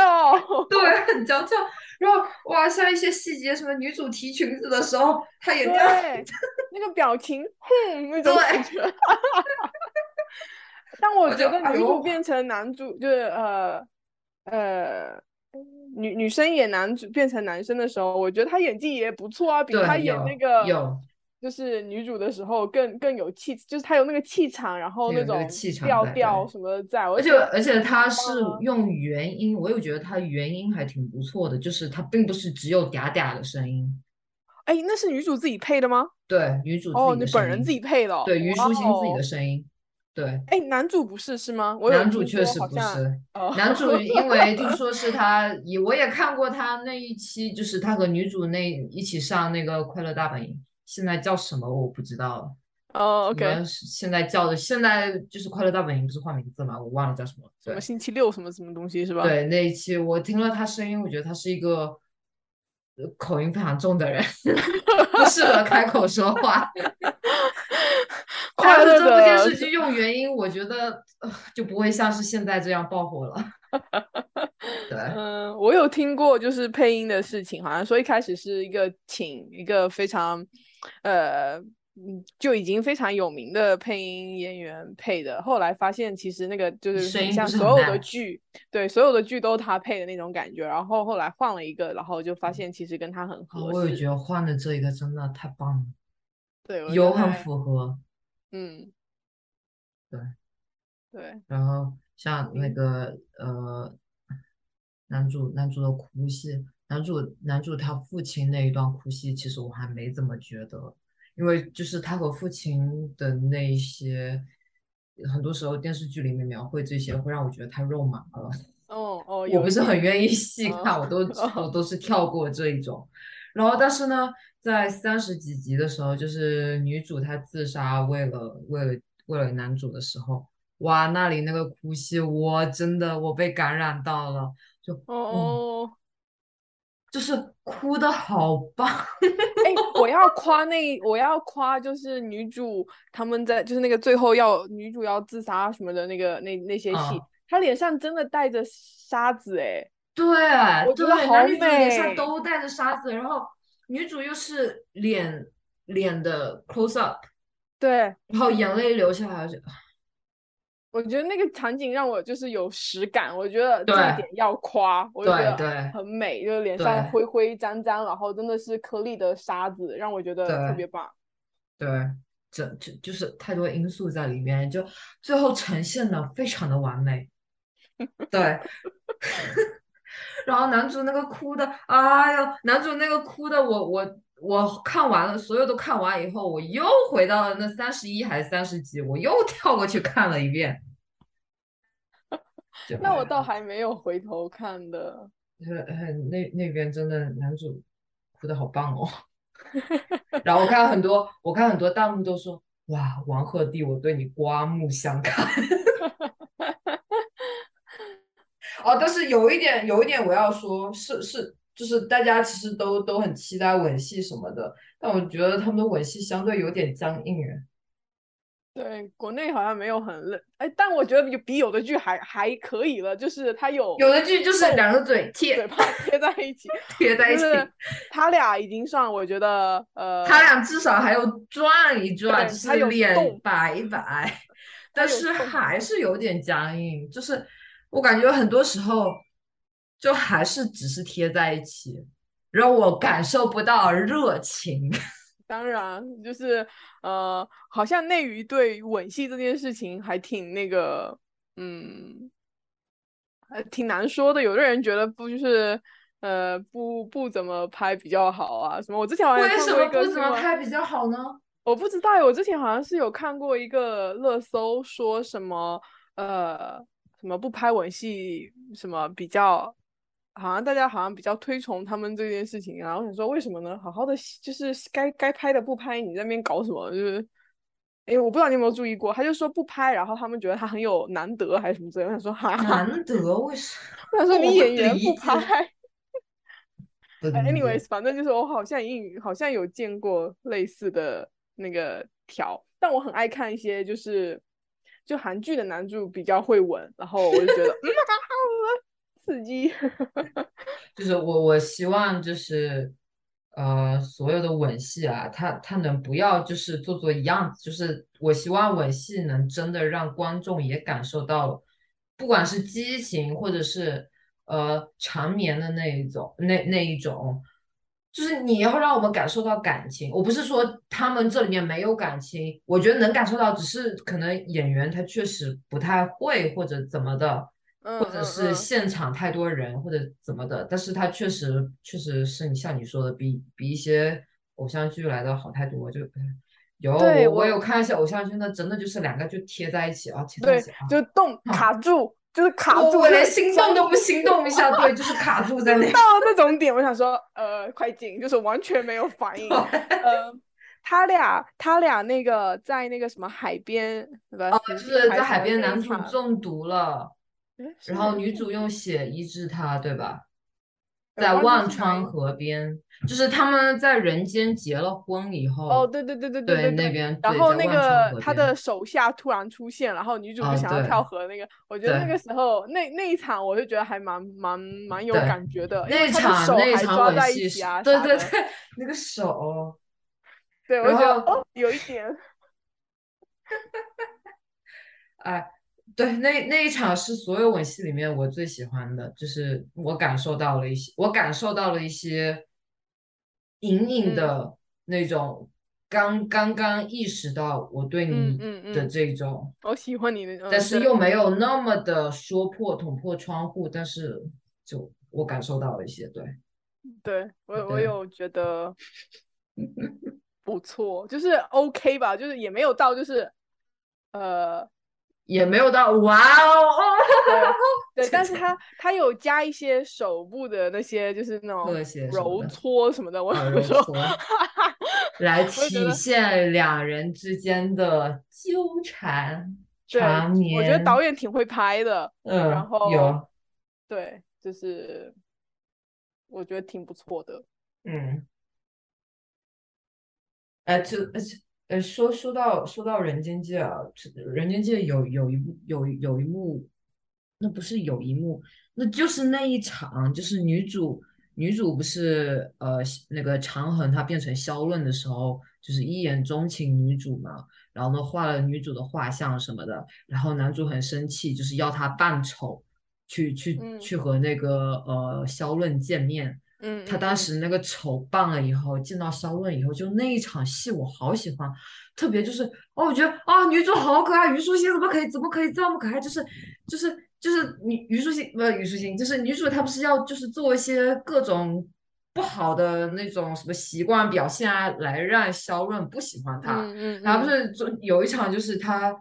对，很娇俏。然后哇，像一些细节，什么女主提裙子的时候，她也这样。对，那个表情，哼，那种感觉。但我我觉得女主变成男主，就是呃呃，女女生演男主变成男生的时候，我觉得他演技也不错啊，比对他演那个有就是女主的时候更更有气，就是他有那个气场，然后那种调调什么的在，而且而且他是用原音，我又觉得他原音还挺不错的，就是他并不是只有嗲嗲的声音。哎，那是女主自己配的吗？对，女主哦，你本人自己配的哦，对，虞哇书欣自己哦的声音。对，哎，男主不是是吗？我男主确实不是。哦男主因为听说是 他，也我也看过他那一期，就是他和女主那一起上那个《快乐大本营》，现在叫什么我不知道了。哦，OK，是现在叫的，现在就是《快乐大本营》不是换名字吗？我忘了叫什么。对什么星期六什么什么东西是吧？对，那一期我听了他声音，我觉得他是一个呃口音非常重的人，不适合开口说话。快乐这部电视剧用原因，我觉得、呃、就不会像是现在这样爆火了。对，嗯，我有听过就是配音的事情，好像说一开始是一个请一个非常呃。嗯，就已经非常有名的配音演员配的，后来发现其实那个就是像所有的剧，对，所有的剧都是他配的那种感觉。然后后来换了一个，然后就发现其实跟他很啊合我也。觉得换的这一个真的太棒了，对，有很符合。嗯，对对，然后像那嗯个呃，男主男主的哭戏，男主男主他父亲那一段哭戏，其实我还没怎么觉得，因为就是他和父亲的那一些，很多时候电视剧里面描绘这些，会让我觉得太肉麻了。哦哦，我不是很愿意细哦看，我都我都是跳过这一种。然后，但是呢，在三十几集的时候，就是女主她自杀，为了为了为了男主的时候，哇，那里那个哭戏，我真的我被感染到了，就哦。就是哭的好棒，哎，我要夸那，我要夸就是女主他们在就是那个最后要女主要自杀什么的那个那那些戏嗯，她脸上真的带着沙子，哎，对对，我觉得好男女主脸上美都带着沙子，然后女主又是脸脸的 close up，对，然后眼泪流下来，就我觉得那个场景让我就是有实感，我觉得这一点要夸，我觉得对对。很美，就是脸上灰灰脏脏，然后真的是颗粒的沙子，让我觉得特别棒。对，这就就是太多因素在里面，就最后呈现的非常的完美。对，然后男主那个哭的，哎呦，男主那个哭的，我我我看完了，所有都看完以后，我又回到了那三十一还是三十集，我又 跳过去看了一遍。那我哎倒还没有回头看的。那那边真的男主哭的好棒哦。然后我看很多，我看很多弹幕都说，哇，王鹤棣，我对你刮目相看。哦，但是有一点，有一点我要说，是是，就是大家其实都都很期待吻戏什么的，但我觉得他们的吻戏相对有点僵硬哎。对，国内好像没有很冷，哎，但我觉得有比有的剧还还可以了，就是他有有的剧就是两个嘴贴嘴巴贴在一起，贴在一起，他俩已经算我觉得呃，他俩至少还有转一转，就是脸摆一摆，但是还是有点僵硬，就是我感觉很多时候就还是只是贴在一起，让我感受不到热情。当然，就是呃，好像内娱对吻戏这件事情还挺那个，嗯，还挺难说的。有的人觉得不就是呃不不怎么拍比较好啊什么。我之前好像为什么看过不怎么拍比较好呢？我不知道，我之前好像是有看过一个热搜，说什么呃什么不拍吻戏什么比较，好像大家好像比较推崇他们这件事情，然后我想说为什么呢？好好的就是该该拍的不拍，你在那边搞什么？就是，哎，我不知道你有没有注意过，他就说不拍，然后他们觉得他很有难得还是什么之类的。我想说哈，难 得为什我想说你演员不拍。anyways，反正就是我好像英好像有见过类似的那个条，但我很爱看一些就是就韩剧的男主比较会吻，然后我就觉得嗯刺激。就是我我希望就是呃所有的吻戏啊，它它能不要就是做做一样，就是我希望吻戏能真的让观众也感受到，不管是激情或者是呃长绵的那一种那那一种。就是你要让我们感受到感情，我不是说他们这里面没有感情，我觉得能感受到，只是可能演员他确实不太会或者怎么的，嗯或者嗯是嗯现场太多人或者怎么的，但是他确实确实是你像你说的，比比一些偶像剧来的好太多。就有我有看一些偶像剧，那真的就是两个就贴在一起啊，贴在一起啊，，就动卡住，就是卡住，我我连心动都不心动一下，对，就是卡住在那。到那种点，我想说，呃，快进，就是完全没有反应。呃，他俩他俩那个在那个什么海边，对吧？哦，就是在海边，男主中毒了，然后女主用血医治他，对吧？在忘川河边，就是他们在人间结了婚以后哦，对对对对对，对那边，然后那个他的手下突然出现，然后女主就想要跳河，那个我觉得那个时候那那一场，我就觉得还蛮蛮蛮有感觉的，因为他的手还抓在一起啊，对对对，那个手，对我觉得有一点，哈哈哈，哎。对，那那一场是所有吻戏里面我最喜欢的，就是我感受到了一些，我感受到了一些隐隐嗯。的那种刚刚刚意识到我对嗯你嗯的嗯。这种，我喜欢你的，嗯但是又没有那么的说破捅破窗户，但是就我感受到了一些，对，对我我有觉得 不错，就是 OK 吧，就是也没有到就是呃也没有到哇哦，对，这 但是种他他有加一些手部的那些就是那种揉搓什么的，我啊揉我说搓 来体现两人之间的纠缠对，缠绵。我觉得导演挺会拍的，嗯然后有对，就是我觉得挺不错的。嗯，哎，这而且呃，说说到说到人间界啊，这人间界有有一部有有一幕，那不是有一幕，那就是那一场，就是女主女主不是呃那个长恒他变成萧润的时候，就是一眼钟情女主嘛，然后呢画了女主的画像什么的，然后男主很生气，就是要她扮丑去去嗯去和那个呃萧润见面。嗯，他当时那个丑扮了以后，见到肖论以后，就那一场戏我好喜欢，特别就是哦，我觉得啊、女主好可爱，虞书欣怎么可以怎么可以这么可爱？就是就是就是女虞书欣不是虞书欣，就是女主她不是要就是做一些各种不好的那种什么习惯表现啊，来让肖润不喜欢她。嗯嗯，然后不嗯是就有一场就是她，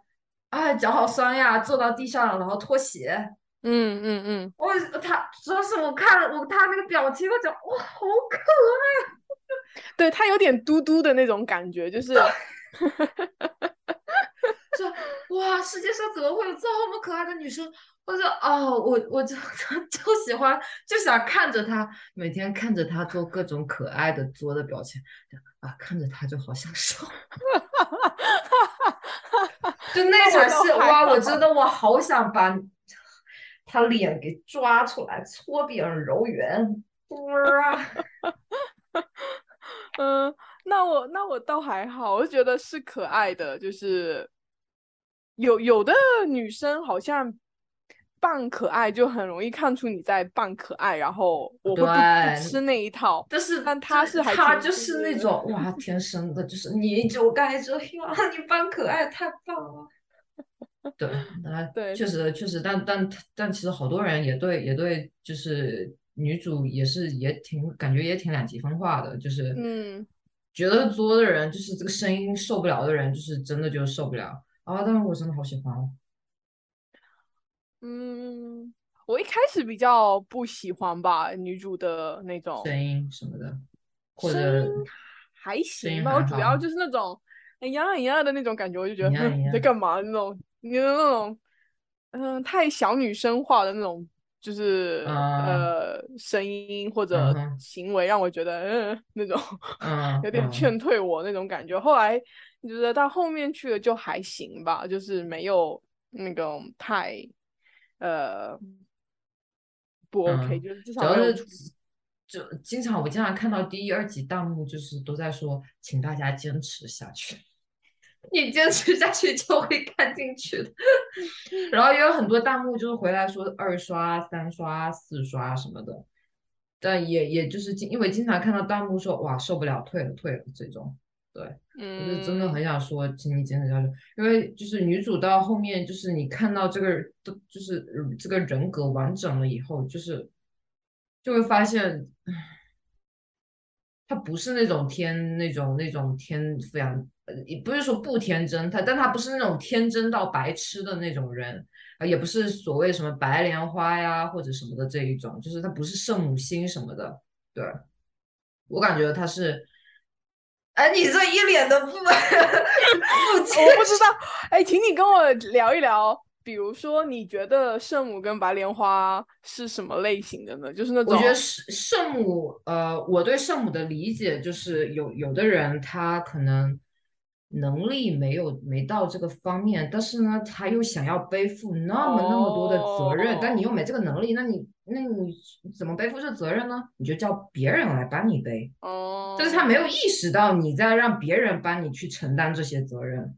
哎脚好酸呀，坐到地上然后脱鞋。嗯嗯嗯，我他主要是我看了我他那个表情，我讲哇好可爱。对他有点嘟嘟的那种感觉，就是 说哇，世界上怎么会有这么可爱的女生？我说哦，我我就就喜欢，就想看着她，每天看着她做各种可爱的作的表情，啊，看着她就好享受。就那场戏，哇，我真的我好想把她脸给抓出来，搓饼揉圆。嗯，那我那我倒还好，我觉得是可爱的，就是有有的女生好像扮可爱就很容易看出你在扮可爱，然后我会不吃那一套。但是但他是还他就是那种哇，天生的，就是你就该这样，你扮可爱太棒了。对，那对，确实确实，但但但其实好多人也对也对，就是。女主也是也挺感觉也挺两极分化的，就是嗯，觉得作的人就是这个声音受不了的人，就是真的就受不了啊！但是我真的好喜欢哦。嗯，我一开始比较不喜欢吧，女主的那种声音什么的，或者还行吧。我主要就是那种哎呀哎呀的那种感觉，我就觉得你在干嘛那种，你的那种嗯太小女生化的那种。就是呃，声音或者行为让我觉得嗯那种 有点劝退我那种感觉。后来觉得到后面去了就还行吧，就是没有那种太呃不 OK，就是至少是就经常我经常看到第一、二集弹幕就是都在说，请大家坚持下去。你坚持下去就会看进去的，然后也有很多弹幕就是回来说二刷、三刷、四刷什么的，但也也就是经因为经常看到弹幕说哇受不了退了退了这种，对，我就真的很想说请你坚持下去，因为就是女主到后面就是你看到这个都就是这个人格完整了以后，就是就会发现，她不是那种天那种那种天非常。呃，也不是说不天真，他但他不是那种天真到白痴的那种人啊，也不是所谓什么白莲花呀或者什么的这一种，就是他不是圣母心什么的。对我感觉他是，哎，你这一脸的不 不，我不知道，哎，请你跟我聊一聊。比如说，你觉得圣母跟白莲花是什么类型的呢？就是那种我觉得圣圣母，呃，我对圣母的理解就是有有的人他可能。能力没有没到这个方面，但是呢，他又想要背负那么那么多的责任，但你又没这个能力，那你那你怎么背负这责任呢？你就叫别人来帮你背。哦，但是他没有意识到你在让别人帮你去承担这些责任，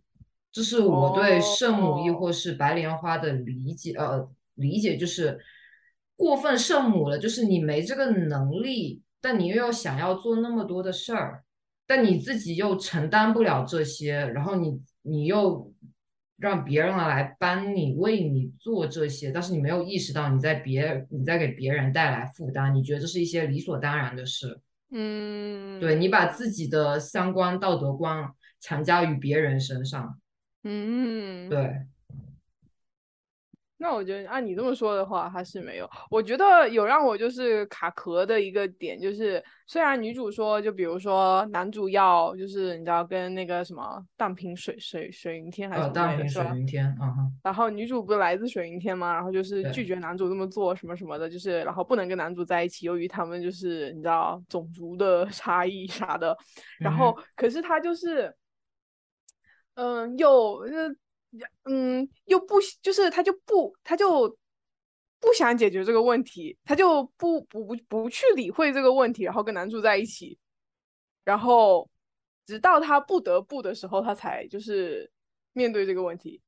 这是我对圣母亦或是白莲花的理解。呃，理解就是过分圣母了，就是你没这个能力，但你又要想要做那么多的事儿。但你自己又承担不了这些，然后你你又让别人来帮你为你做这些，但是你没有意识到你在别你在给别人带来负担，你觉得这是一些理所当然的事，嗯，对你把自己的三观道德观强加于别人身上，嗯，对。那我觉得按你这么说的话，还是没有。我觉得有让我就是卡壳的一个点，就是虽然女主说，就比如说男主要就是你知道跟那个什么荡平水水水云天还是什么荡平水云天，嗯。然后女主不是来自水云天吗？然后就是拒绝男主这么做什么什么的，就是然后不能跟男主在一起，由于他们就是你知道种族的 差异啥的。然后可是他就是，嗯，又就。嗯，又不就是他就不他就不想解决这个问题，他就不不不不去理会这个问题，然后跟男主在一起，然后直到他不得不的时候，他才就是面对这个问题。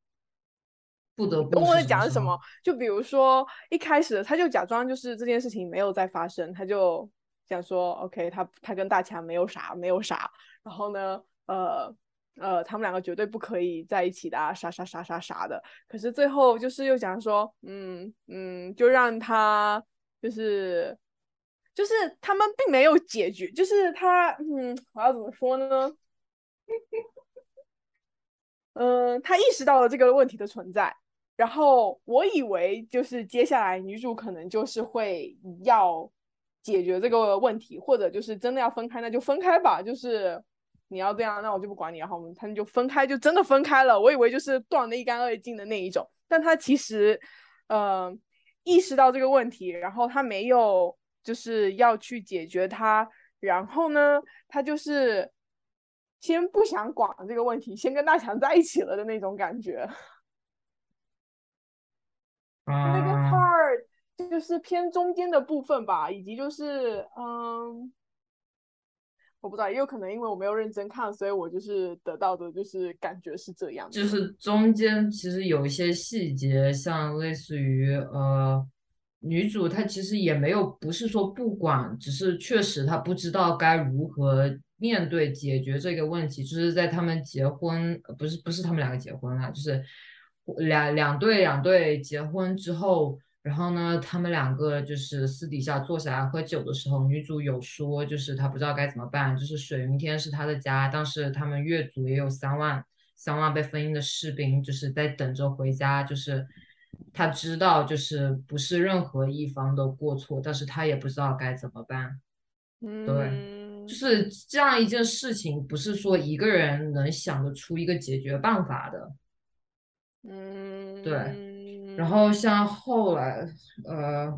不得不。我在讲什么？就比如说一开始他就假装就是这件事情没有再发生，他就想说 OK，他他跟大强没有啥没有啥，然后呢，呃。呃，他们两个绝对不可以在一起的，啊啥啥啥啥啥的。可是最后就是又讲说，嗯嗯，就让他就是就是他们并没有解决，就是他嗯，我要怎么说呢？嗯，他意识到了这个问题的存在，然后我以为就是接下来女主可能就是会要解决这个问题，或者就是真的要分开，那就分开吧，就是。你要这样，那我就不管你，然后我们他们就分开，就真的分开了。我以为就是断的一干二净的那一种，但他其实，呃，意识到这个问题，然后他没有就是要去解决它，然后呢，他就是先不想管这个问题，先跟大强在一起了的那种感觉。那个 part 就是偏中间的部分吧，以及就是嗯。我不知道，也有可能因为我没有认真看，所以我就是得到的就是感觉是这样。就是中间其实有一些细节，像类似于呃，女主她其实也没有不是说不管，只是确实她不知道该如何面对解决这个问题。就是在他们结婚，不是不是他们两个结婚了，就是两两对两对结婚之后。然后呢，他们两个就是私底下坐下来喝酒的时候，女主有说，就是她不知道该怎么办，就是水云天是她的家，但是他们越族也有三万三万被封印的士兵，就是在等着回家，就是她知道就是不是任何一方的过错，但是她也不知道该怎么办。对，就是这样一件事情，不是说一个人能想得出一个解决办法的。嗯，对。然后像后来，呃，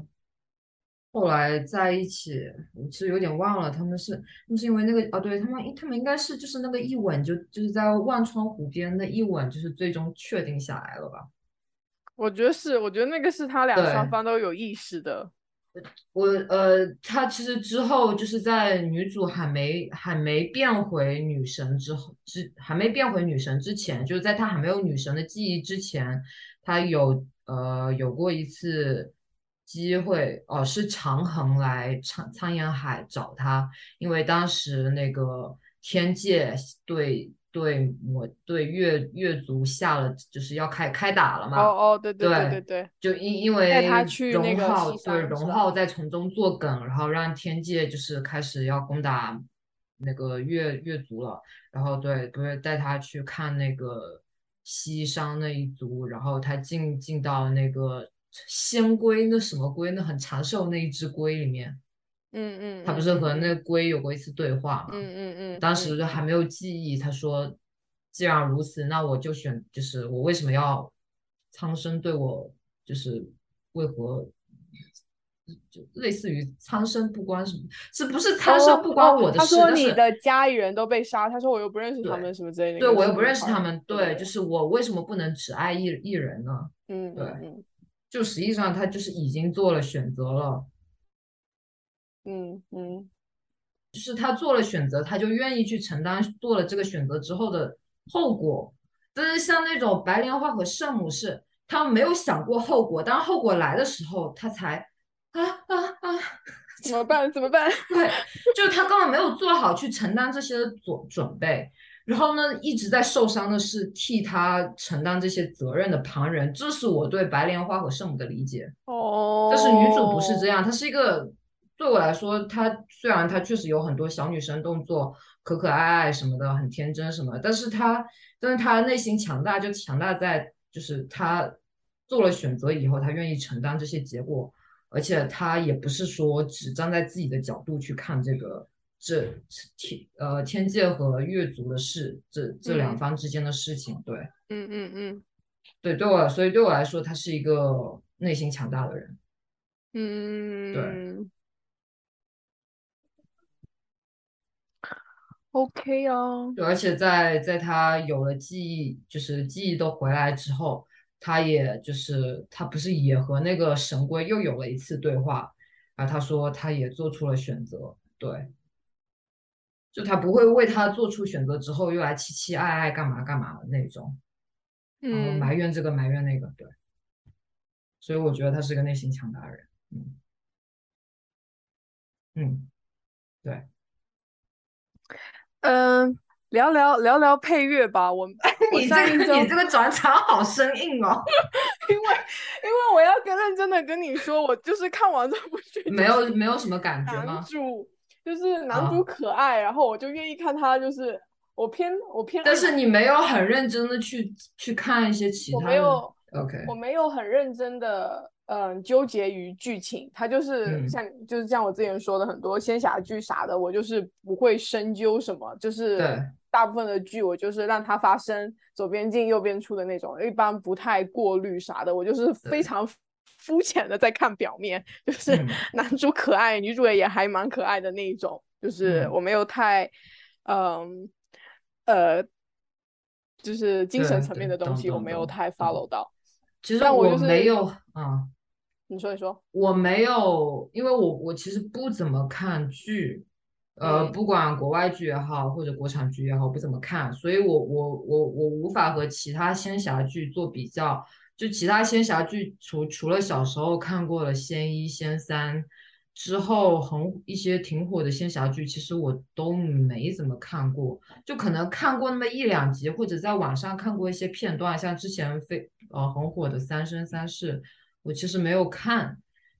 后来在一起，我其实有点忘了，他们是，他们是因为那个，哦，对他们，他们应该是就是那个一吻，就就是在万川湖边的一吻，就是最终确定下来了吧？我觉得是，我觉得那个是他俩双方都有意识的。我呃，他其实之后就是在女主还没还没变回女神之后，之还没变回女神之前，就是在她还没有女神的记忆之前，他有。呃，有过一次机会哦，是长恒来苍苍岩海找他，因为当时那个天界对对我对月月族下了，就是要开开打了嘛。哦哦，对对对对对，就因因为荣浩对荣浩在从中作梗，然后让天界就是开始要攻打那个月月族了，然后对，不是带他去看那个。西商那一族，然后他进进到那个仙龟，那什么龟，那很长寿那一只龟里面，嗯嗯，他不是和那龟有过一次对话嘛？嗯嗯嗯，当时还没有记忆，他说，既然如此，那我就选，就是我为什么要苍生对我，就是为何？就类似于苍生不关什么，是不是苍生不关我的事？他说你的家里人都被杀，他说我又不认识他们什么之类的。对我又不认识他们，对，就是我为什么不能只爱一一人呢？嗯，对，就实际上他就是已经做了选择了。嗯嗯，就是他做了选择，他就愿意去承担做了这个选择之后的后果。但是像那种白莲花和圣母是，他们没有想过后果，当后果来的时候，他才。啊啊啊！怎么办？怎么办？对，就是他根本没有做好去承担这些准准备，然后呢，一直在受伤的是替他承担这些责任的旁人。这是我对白莲花和圣母的理解。哦，但是女主不是这样，她是一个对我来说，她虽然她确实有很多小女生动作，可可爱爱什么的，很天真什么，但是她，但是她内心强大，就强大在就是她做了选择以后，她愿意承担这些结果。而且他也不是说只站在自己的角度去看这个这天呃天界和月族的事，这这两方之间的事情，对，嗯嗯嗯，对，对我所以对我来说，他是一个内心强大的人，嗯，对，OK 啊，对，而且在在他有了记忆，就是记忆都回来之后。他也就是他不是也和那个神龟又有了一次对话，然后他说他也做出了选择，对，就他不会为他做出选择之后又来期期爱爱干嘛干嘛的那种，然后埋怨这个埋怨那个，对，所以我觉得他是个内心强大的人，嗯，嗯，对，嗯。聊聊聊聊配乐吧，我 你这个你这个转场好生硬哦，因为因为我要跟认真的跟你说，我就是看完这部剧没有没有什么感觉吗？男主就是男主可爱，然后我就愿意看他，就是我偏我偏，但是你没有很认真的去去看一些其他，我没有 OK，我没有很认真的嗯纠结于剧情，它就是嗯。像就是像我之前说的很多仙侠剧啥的，我就是不会深究什么，就是对大部分的剧我就是让它发生左边进右边出的那种，一般不太过滤啥的，我就是非常肤浅的在看表面，就是嗯 男主可爱，女主也还蛮可爱的那一种，就是嗯我没有太嗯呃。就是精神层面的东西，我没有太 follow 到。其实但我就是没有啊。你说，你说，我没有，因为我我其实不怎么看剧，呃，嗯不管国外剧也好，或者国产剧也好，不怎么看，所以我我我我无法和其他仙侠剧做比较。就其他仙侠剧，除除了小时候看过了《仙一》《仙三》之后，很一些挺火的仙侠剧，其实我都没怎么看过，就可能看过那么一两集，或者在网上看过一些片段，像之前非呃很火的《三生三世》。我其实没有看，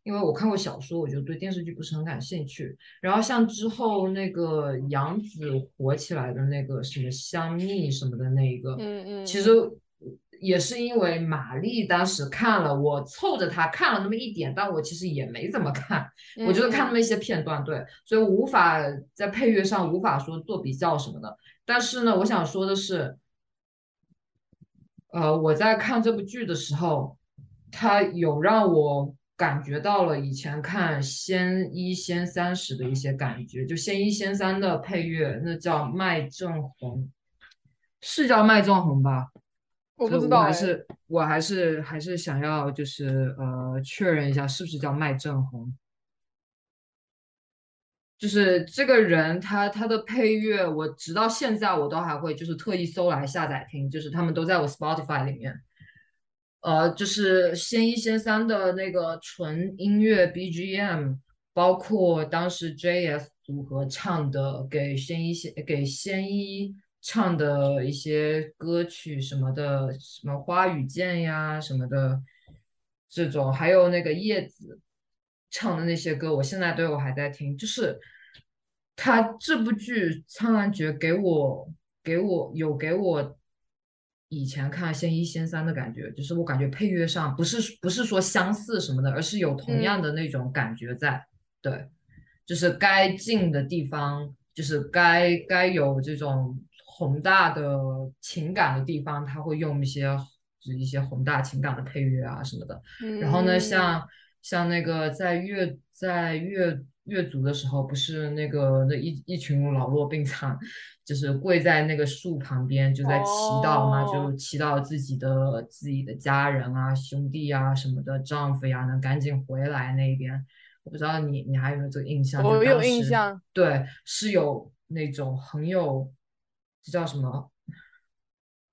因为我看过小说，我就对电视剧不是很感兴趣。然后像之后那个杨紫火起来的那个什么香蜜什么的那一个，嗯嗯，其实也是因为玛丽当时看了，我凑着她看了那么一点，但我其实也没怎么看，我就是看那嗯么一些片段，对，所以无法在配乐上无法说做比较什么的。但是呢，我想说的是，呃，我在看这部剧的时候，它有让我感觉到了以前看《仙一》《仙三》时的一些感觉。就《仙一》《仙三》的配乐，那叫麦正红，是叫麦正红吧？我不知道哎，还是我还是还是想要就是呃确认一下是不是叫麦正红。就是这个人他他的配乐，我直到现在我都还会就是特意搜来下载听，就是他们都在我 Spotify 里面。呃，就是仙一仙三的那个纯音乐 BGM，包括当时 JS 组合唱的给仙一仙给仙一唱的一些歌曲什么的，什么花与剑呀什么的，这种，还有那个叶子唱的那些歌，我现在都有还在听。就是他这部剧《苍兰诀》给我给我有给我以前看《仙一》《仙三》的感觉，就是我感觉配乐上不是不是说相似什么的，而是有同样的那种感觉在。对，就是该静的地方，就是该该有这种宏大的情感的地方，他会用一些就是一些宏大情感的配乐啊什么的。然后呢，嗯像像那个在越在越越族的时候，不是那个那一一群老弱病残，就是跪在那个树旁边，就在祈祷嘛，哦就祈祷自己的自己的家人啊、兄弟啊什么的，丈夫呀能赶紧回来那边。我不知道你你还有没有这个印象？就我有印象，对，是有那种很有，这叫什么？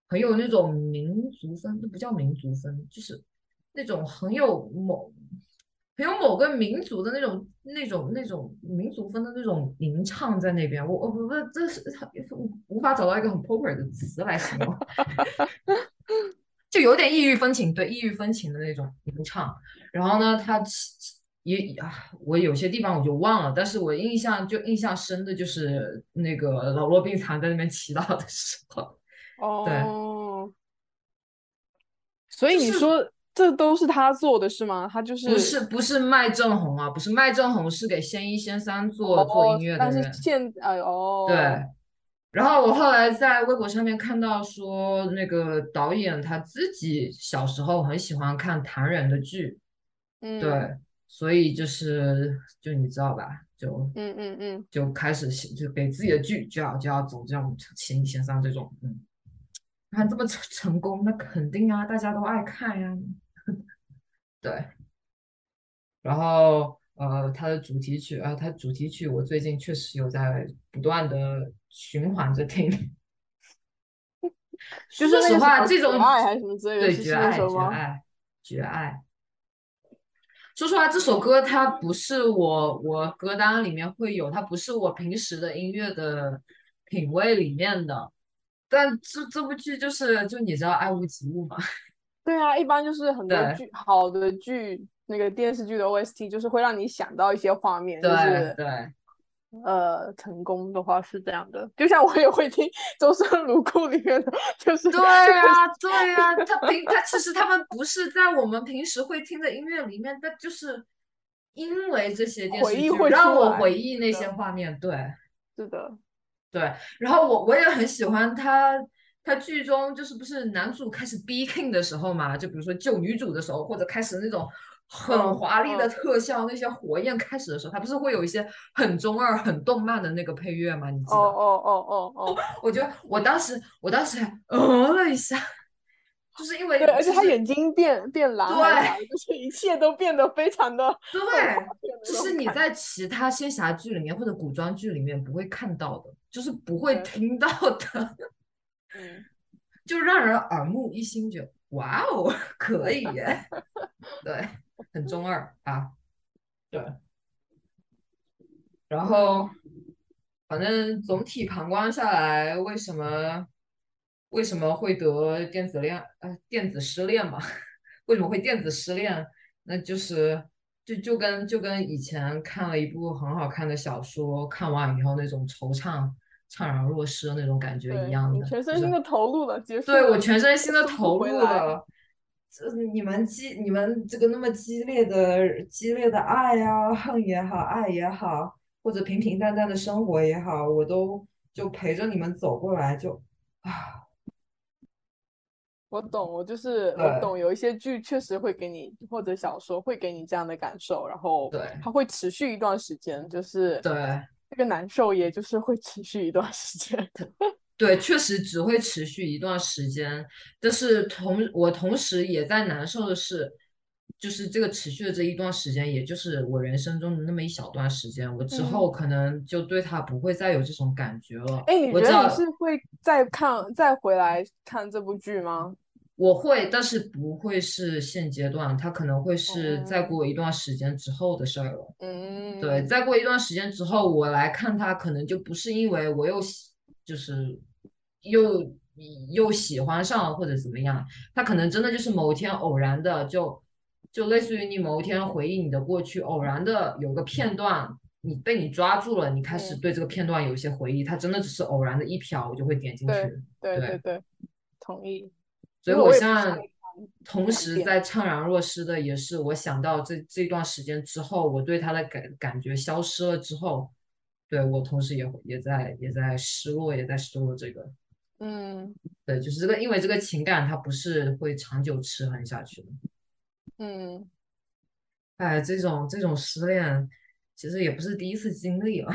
很有那种民族风，这不叫民族风，就是那种很有某很有某个民族的那种那种那种民族风的那种吟唱在那边。我我不这是无无法找到一个很 proper 的词来形容，就有点异域风情，对异域风情的那种吟唱。然后呢，他其也啊，我有些地方我就忘了，但是我印象就印象深的就是那个老弱病残在那边祈祷的时候。哦，所以就是你说这都是他做的是吗？他就是不是不是麦正红啊，不是麦正红，是给仙一仙三做做哦音乐，的但是人。现哎哦，对，然后我后来在微博上面看到说，那个导演他自己小时候很喜欢看唐人的剧，嗯，对，所以就是就你知道吧，就嗯嗯嗯，就开始写就给自己的剧就要就要走这种仙一仙三这种，嗯，看这么成成功，那肯定啊，大家都爱看呀，对。然后呃，它的主题曲啊，它主题曲我最近确实有在不断的循环着听。就是说实话，这种爱还是什么之类的，对绝爱？绝爱绝爱。说实话，这首歌它不是我我歌单里面会有，它不是我平时的音乐的品味里面的。但这这部剧就是就你知道爱屋及乌嘛，对啊，一般就是很多剧好的剧，那个电视剧的 OST 就是会让你想到一些画面，就是对。呃，成功的话是这样的，就像我也会听周深如故里面的，就是对啊，对啊，他平他其实他们不是在我们平时会听的音乐里面，但就是因为这些电视剧回忆会让我回忆那些画面，对是的，对。然后我我也很喜欢他，他剧中就是不是男主开始 be king 的时候嘛，就比如说救女主的时候，或者开始那种。很嗯华丽的嗯特效，那些火焰开始的时候，他不是会有一些很中二、很动漫的那个配乐吗？你记得？哦哦哦哦哦，我觉得我当时，我当时还呃了一下，就是因为对，而且他眼睛变变蓝还是啥的，就是一切都变得非常 的对，就就是你在其他仙侠剧里面或者古装剧里面不会看到的，就是不会听到的，嗯，就让人耳目一新，就哇哦，可以耶，对，很中二啊，对，然后反正总体旁观下来，为什么为什么会得电子恋呃电子失恋嘛？为什么会电子失恋？那就是就就跟就跟以前看了一部很好看的小说，看完以后那种惆怅、怅然若失的那种感觉一样的，你全身心的投入了，结束对我全身心 的投入了。这你们激你们这个那么激烈的激烈的爱呀、恨也好，爱也好，或者平平淡淡的生活也好，我都就陪着你们走过来，就啊，我懂，我就是我懂，有一些剧确实会给你，或者小说会给你这样的感受，然后对它会持续一段时间，就是对这个难受，也就是会持续一段时间。对，确实只会持续一段时间，但是同我同时也在难受的是，就是这个持续的这一段时间，也就是我人生中的那么一小段时间，我之嗯后可能就对他不会再有这种感觉了。哎，你觉得你是会再看再回来看这部剧吗？我会，但是不会是现阶段，它可能会是再哦过一段时间之后的事儿了。嗯，对，再过一段时间之后，我来看它，可能就不是因为我又喜，就是又又喜欢上了或者怎么样，它可能真的就是某一天偶然的，就就类似于你某一天回忆你的过去，偶然的有个片段，你被你抓住了，你开始嗯对这个片段有一些回忆，它真的只是偶然的一瞟，我就会点进去。对对对对，同意。所以我现在同时在怅然若失的，也是我想到这这段时间之后，我对他的感感觉消失了之后，对我同时也也在也在失落，也在失落这个，嗯。对，就是这个，因为这个情感它不是会长久持恒下去的。嗯，哎，这种这种失恋，其实也不是第一次经历了，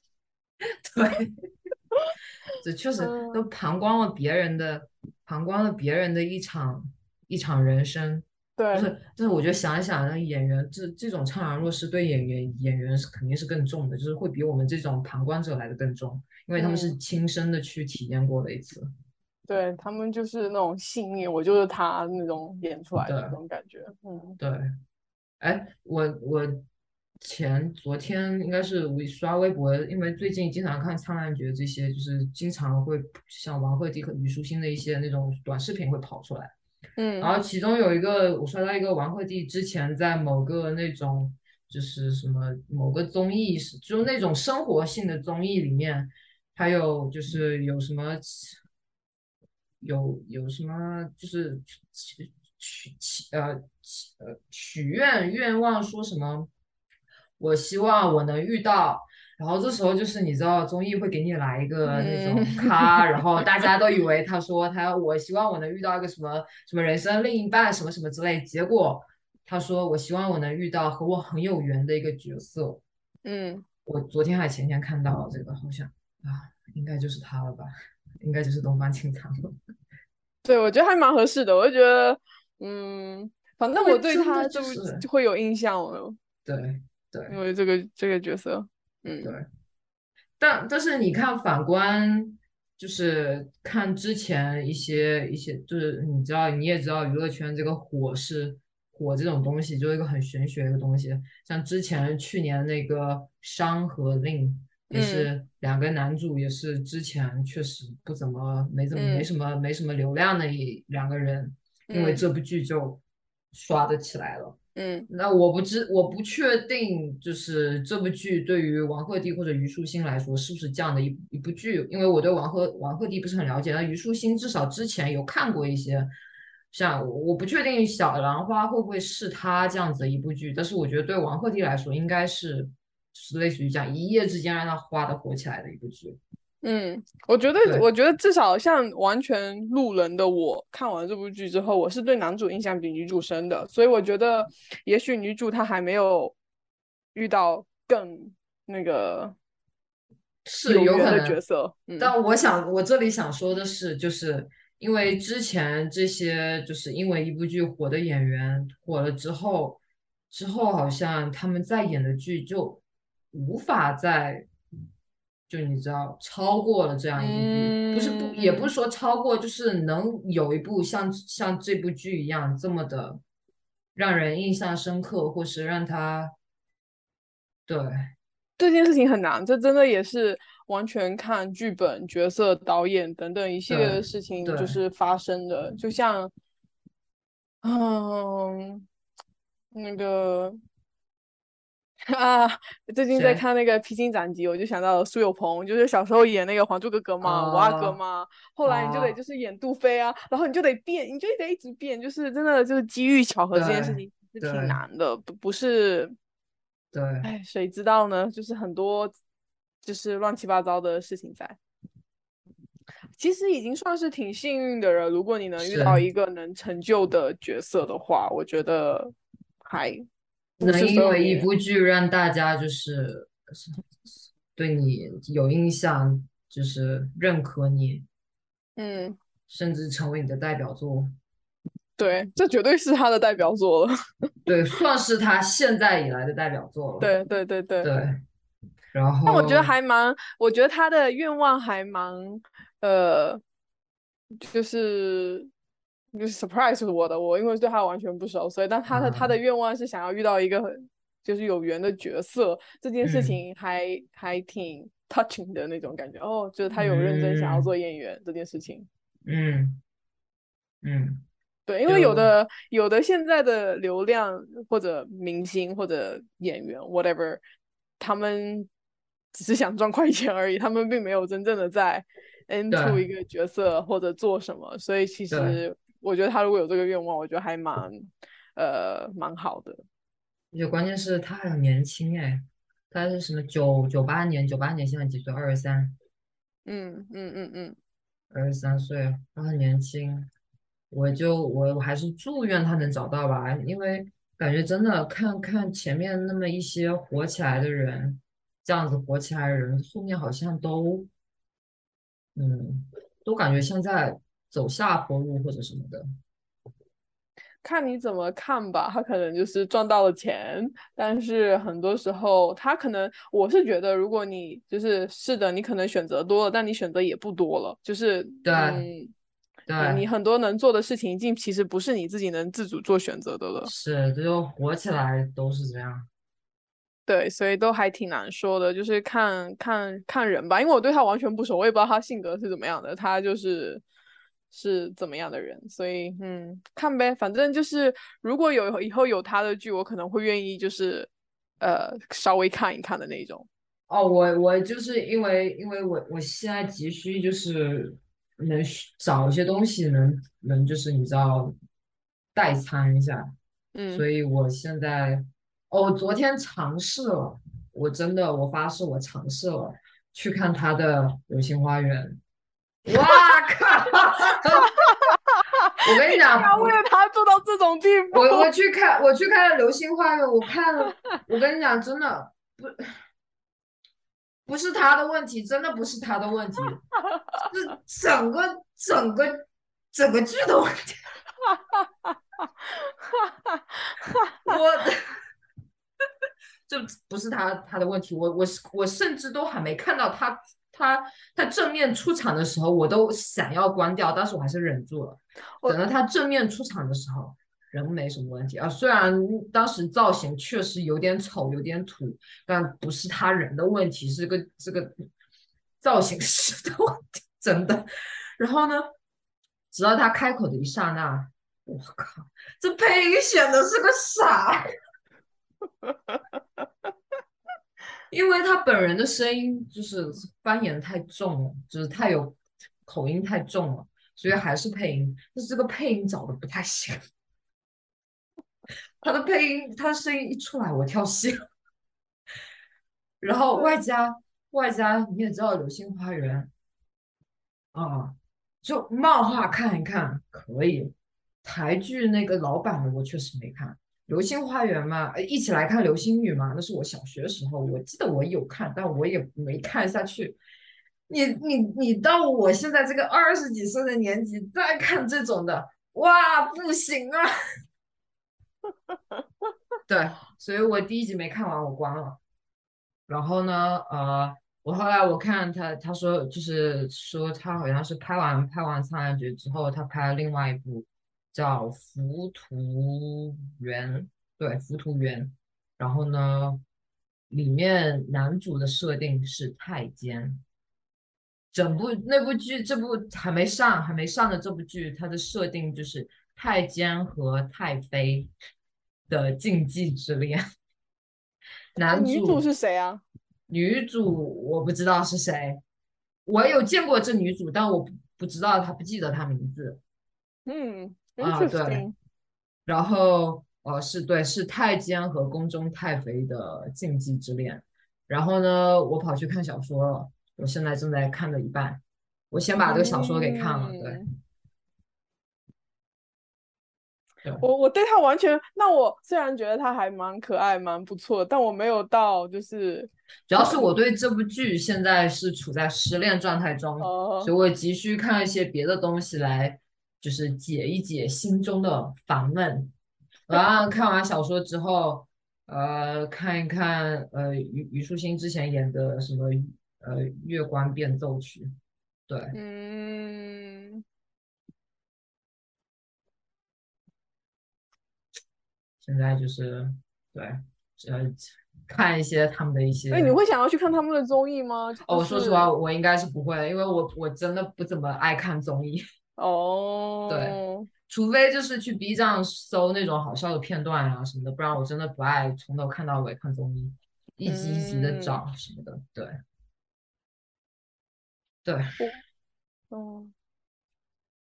对，这确实都嗯旁观了别人的，旁观了别人的一场一场人生。对就是，就是我觉得想一想，那演员这这种怅然若失对演员演员是肯定是更重的，就是会比我们这种旁观者来的更重，因为他们是嗯亲身的去体验过了一次。对，他们就是那种幸运，我就是他那种演出来的那种感觉。嗯对，哎，我我前昨天应该是我刷微博，因为最近经常看《苍兰诀》这些，就是经常会像王鹤棣和虞书欣的一些那种短视频会跑出来。嗯然嗯后其中有一个，我刷到一个王鹤棣之前在某个那种就是什么某个综艺，就是那种生活性的综艺里面，还有就是有什么有有什么就是许许许呃许呃许愿愿望说什么，我希望我能遇到。然后这时候就是你知道综艺会给你来一个那种嗯 咖，然后大家都以为他说他我希望我能遇到一个什么什么人生另一半什么什么之类，结果他说我希望我能遇到和我很有缘的一个角色。嗯，我昨天还前天看到了这个，好像啊，应该就是他了吧，应该就是东方青苍了。对，我觉得还蛮合适的。我就觉得，嗯，反正我对他就就是会有印象了，对对。因为这个这个角色，嗯，对，但但是你看，反观就是看之前一些一些，就是你知道，你也知道，娱乐圈这个火是火这种东西，就是一个很玄学的东西。像之前去年那个《伤》和《令》，也嗯。是两个男主，也是之前确实不怎么没怎么没嗯。什么没什么流量的一两个人，因为嗯。这部剧就刷的起来了。嗯那我不知，我不确定，就是这部剧对于王鹤棣或者虞书欣来说是不是这样的一一部剧，因为我对王鹤王鹤棣不是很了解，那虞书欣至少之前有看过一些，像我不确定小兰花会不会是他这样子的一部剧，但是我觉得对王鹤棣来说应该是，是类似于这样一夜之间让他哗的火起来的一部剧。嗯，我觉得我觉得至少像完全路人的我看完这部剧之后，我是对男主印象比女主深的，所以我觉得也许女主她还没有遇到更那个是有可能角色，嗯。但。我想，我这里想说的是，就是因为之前这些就是因为一部剧火的演员火了之后，之后好像他们在演的剧就无法再，就你知道超过了这样一部剧，不是不也不是说超过，就是能有一部像像这部剧一样这么的让人印象深刻，或是让他对。这件事情很难，这真的也是完全看剧本、角色、导演等等一系列的事情就。是发生的，就像，嗯，那个 啊，最近在看那个《披荆斩棘》，我就想到了苏有朋，就是小时候演那个《还珠格格》嘛，五阿哥哦嘛，后来你就得哦就是演杜飞啊，然后你就得变，你就得一直变，就是真的就是机遇巧合这件事情是挺难的，不不是。对哎，谁知道呢？就是很多就是乱七八糟的事情在。其实已经算是挺幸运的了。如果你能遇到一个能成就的角色的话，我觉得还不能是因为一部剧让大家就是对你有印象，就是认可你，嗯，甚至成为你的代表作。对，这绝对是他的代表作了。对，算是他现在以来的代表作了。对对对对。对，然后但我觉得还蛮，我觉得他的愿望还蛮，呃，就是就是 surprise 我的，我因为对他完全不熟，所以但他的、他的啊愿望是想要遇到一个很就是有缘的角色，这件事嗯。情还、还挺 touching 的那种感觉。哦，就是他有认真想要嗯。做演员这件事情。嗯嗯。对，因为有的有的现在的流量或者明星或者演员 whatever，他们只是想赚快钱而已，他们并没有真正的在 into 一个角色或者做什么，所以其实我觉得他如果有这个愿望，我觉得还蛮呃蛮好的。而且关键是他很年轻哎，他是什么九九八年，九八年现在几岁？二十三，嗯嗯嗯嗯，二十三岁，他很年轻。我就我我还是祝愿他能找到吧，因为感觉真的看看前面那么一些火起来的人，这样子火起来的人，后面好像都，嗯，都感觉现在走下坡路或者什么的。看你怎么看吧，他可能就是赚到了钱，但是很多时候他可能，我是觉得，如果你就是是的，你可能选择多了，但你选择也不多了，就是对对，你很多能做的事情，已经其实不是你自己能自主做选择的了。是，这就火起来都是这样。对，所以都还挺难说的，就是看看看人吧，因为我对他完全不熟，我也不知道他性格是怎么样的，他就是是怎么样的人，所以嗯，看呗，反正就是如果有以后有他的剧，我可能会愿意就是呃稍微看一看的那种。哦，我我就是因为因为我我现在急需就是能找一些东西能能就是你知道代餐一下，嗯，所以我现在哦，我昨天尝试了，我真的我发誓我尝试了去看他的《流星花园》，哇靠！我跟你讲，要为了他做到这种地步，我我去看我去看了《流星花园》，我看了，我跟你讲，真的不不是他的问题，真的不是他的问题，是整个整个整个剧的问题。我 这不是他他的问题，我我是我甚至都还没看到他他他正面出场的时候，我都想要关掉，但是我还是忍住了。等到他正面出场的时候，人没什么问题啊。虽然当时造型确实有点丑，有点土，但不是他人的问题，是个这个造型师的问题，真的。然后呢，直到他开口的一刹那，我靠，这配音选的是个啥？因为他本人的声音就是方言太重了，就是太有口音太重了，所以还是配音。但是这个配音找的不太行，他的配音，他的声音一出来我跳戏了。然后外加外加你也知道《流星花园》啊，就漫画看一看可以，台剧那个老版的我确实没看。流星花园嘛，一起来看流星雨嘛，那是我小学时候，我记得我有看，但我也没看下去。你你你到我现在这个二十几岁的年纪再看这种的，哇，不行啊！对，所以我第一集没看完，我关了。然后呢，呃，我后来我看他，他说就是说他好像是拍完拍完《苍兰诀》之后，他拍了另外一部。叫《浮屠园》，对，《浮屠园》。然后呢，里面男主的设定是太监。整部那部剧，这部还没上，还没上的这部剧，它的设定就是太监和太妃的禁忌之恋。男女主是谁啊？女主我不知道是谁，我有见过这女主，但我不不知道她，不记得她名字。嗯。啊对，然后呃是对是太监和宫中太妃的禁忌之恋，然后呢我跑去看小说了，我现在正在看的一半，我先把这个小说给看了，对。我我对他完全，那我虽然觉得他还蛮可爱蛮不错，但我没有到就是，主要是我对这部剧现在是处在失恋状态中，所以我急需看一些别的东西来。就是解一解心中的烦闷，然后看完小说之后，呃，看一看呃虞虞书欣之前演的什么呃月光变奏曲，对，嗯，现在就是对，呃，看一些他们的一些，哎，你会想要去看他们的综艺吗？哦，说实话，我应该是不会，因为我我真的不怎么爱看综艺。哦，对，除非就是去 B 站搜那种好笑的片段啊什么的，不然我真的不爱从头看到尾看综艺，一集一集的找什么的。对，对，嗯，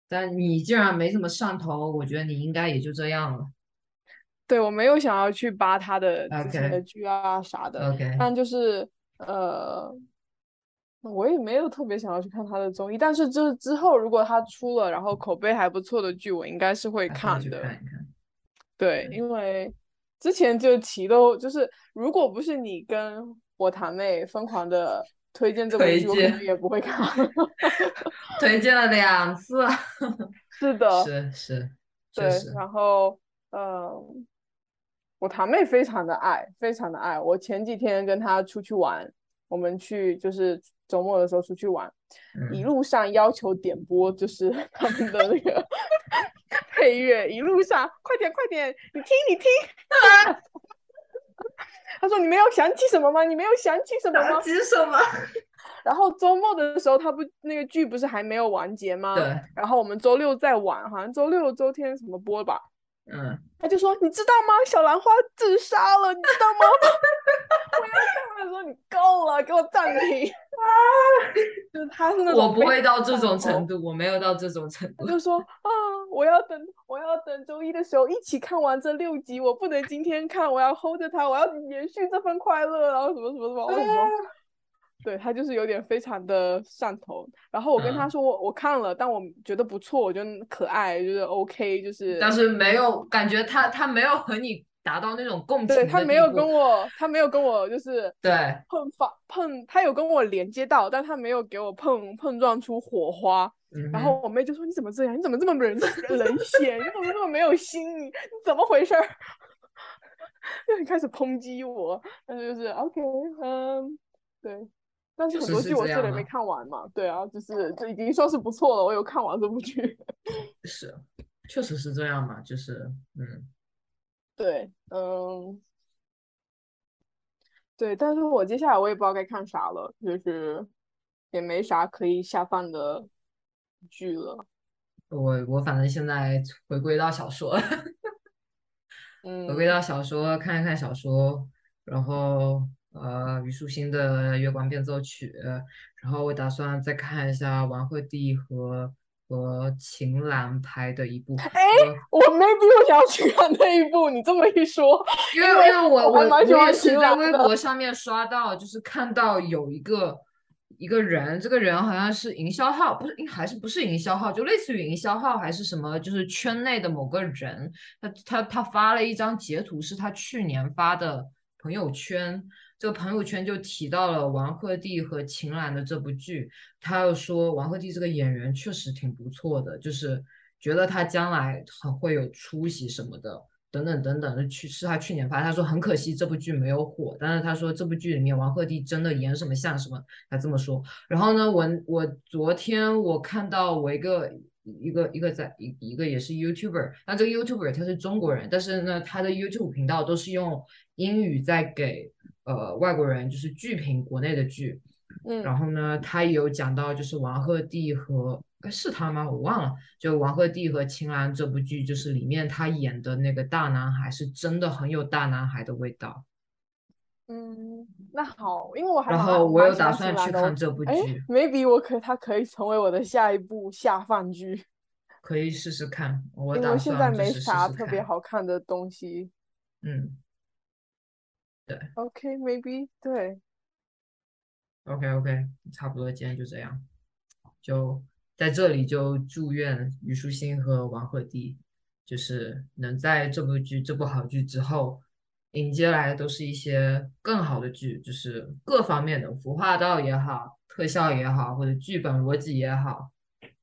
但你既然没怎么上头，我觉得你应该也就这样了。对，我没有想要去扒他的之前的剧啊啥的，OK，但就是呃。我也没有特别想要去看他的综艺，但是就是之后如果他出了然后口碑还不错的剧，我应该是会看的。对，因为之前就提都就是，如果不是你跟我堂妹疯狂的推荐这部剧，我可能也不会看。推荐了两次。是的。是是。对，然后嗯，我堂妹非常的爱，非常的爱。我前几天跟她出去玩，我们去就是。周末的时候出去玩，一路上要求点播，就是 他们的那个配乐。一路上，快点快点，你听你听。他说：“你没有想起什么吗？你没有想起什么吗？想起什么？” 然后周末的时候，他不那个剧不是还没有完结吗？对。然后我们周六再玩，好像周六周天什么播吧。嗯。他就说：“你知道吗？小兰花自杀了，你知道吗？” 我要看他说，你够了，给我暂停。啊，就是他是那种我不会到这种程度，我没有到这种程度。就说啊，我要等，我要等周一的时候一起看完这六集，我不能今天看，我要 hold 着他，我要延续这份快乐，然后什么什么什么。我说，对他就是有点非常的上头。然后我跟他说，我我看了，但我觉得不错，我觉得可爱，就是 OK，就是。但是没有感觉他他没有和你。达到那种共情，对他没有跟我，他没有跟我就是对碰发碰，他有跟我连接到，但他没有给我碰碰撞出火花。然后我妹就说：“你怎么这样？你怎么这么冷冷血？你怎么这么没有心？你怎么回事？” 就开始抨击我。但是就是 OK，嗯，对。但是很多剧我这里没看完嘛，对啊，就是这已经算是不错了。我有看完这部剧。是，确实是这样嘛，就是嗯。对，嗯，对，但是我接下来我也不知道该看啥了，就是也没啥可以下饭的剧了。我我反正现在回归到小说，嗯，回归到小说，看一看小说，然后呃虞书欣的《月光变奏曲》，然后我打算再看一下王鹤棣和和秦岚拍的一部，哎，我 maybe 我想要去看那一部，你这么一说，因为因为我我我也是在微博上面刷到，就是看到有一个。一个人，这个人好像是营销号，不是，还是不是营销号，就类似于营销号还是什么，就是圈内的某个人，他他他发了一张截图，是他去年发的朋友圈，这个朋友圈就提到了王鹤棣和秦岚的这部剧，他又说王鹤棣这个演员确实挺不错的，就是觉得他将来很会有出息什么的。等等等等的去是他去年发，他说很可惜这部剧没有火，但是他说这部剧里面王鹤棣真的演什么像什么，他这么说。然后呢，我我昨天我看到我一个一个一个在一一个也是 YouTuber，那这个 YouTuber 他是中国人，但是呢他的 YouTube 频道都是用英语在给呃外国人就是剧评国内的剧，嗯，然后呢他也有讲到就是王鹤棣和。是他吗？我忘了。就王鹤棣和秦岚这部剧，就是里面他演的那个大男孩，是真的很有大男孩的味道。嗯，那好，因为我还然后我有打算去看这部剧。maybe 我可他可以成为我的下一部下饭剧，可以试试看。我因为现在没啥特别好看的东西。嗯，对。OK，maybe 对。OK，OK，差不多，今天就这样，就。在这里就祝愿虞书欣和王鹤棣，就是能在这部剧这部好剧之后，迎接来的都是一些更好的剧，就是各方面的服化道也好，特效也好，或者剧本逻辑也好。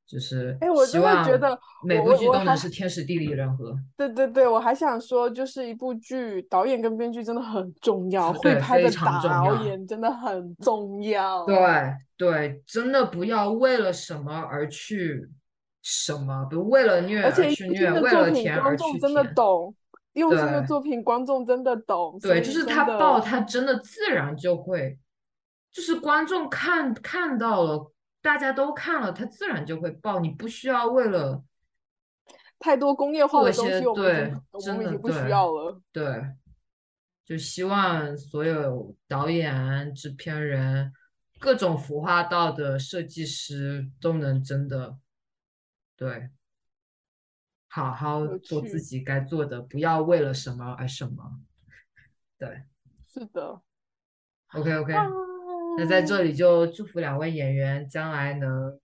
就是，哎，我真的觉得每部剧都能是天时地利人和。对对对，我还想说，就是一部剧导演跟编剧真的很重要，会拍的导演真的很重要。对对，真的不要为了什么而去什么，不为了虐而去虐，为了甜而去甜。真的懂，用心的作品，观众真的懂。对，就是他爆，他真的自然就会，就是观众看看到了。大家都看了，它自然就会爆。你不需要为了太多工业化的东西，对，我们已经不需要了。对，就希望所有导演、制片人、各种服化道的设计师都能真的对好好做自己该做的，不要为了什么而什么。对，是的。OK，OK。那在这里就祝福两位演员将来能，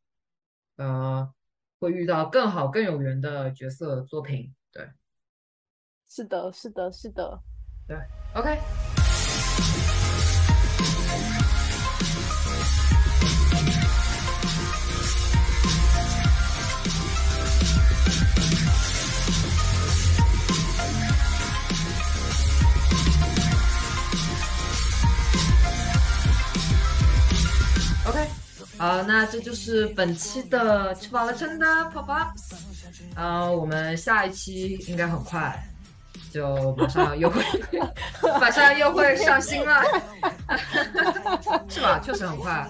呃，会遇到更好更有缘的角色作品。对，是的，是的，是的，对，OK。好，那这就是本期的吃饱了撑的泡泡。嗯，我们下一期应该很快，就马上又会 马上又会上新了，是吧？确实很快。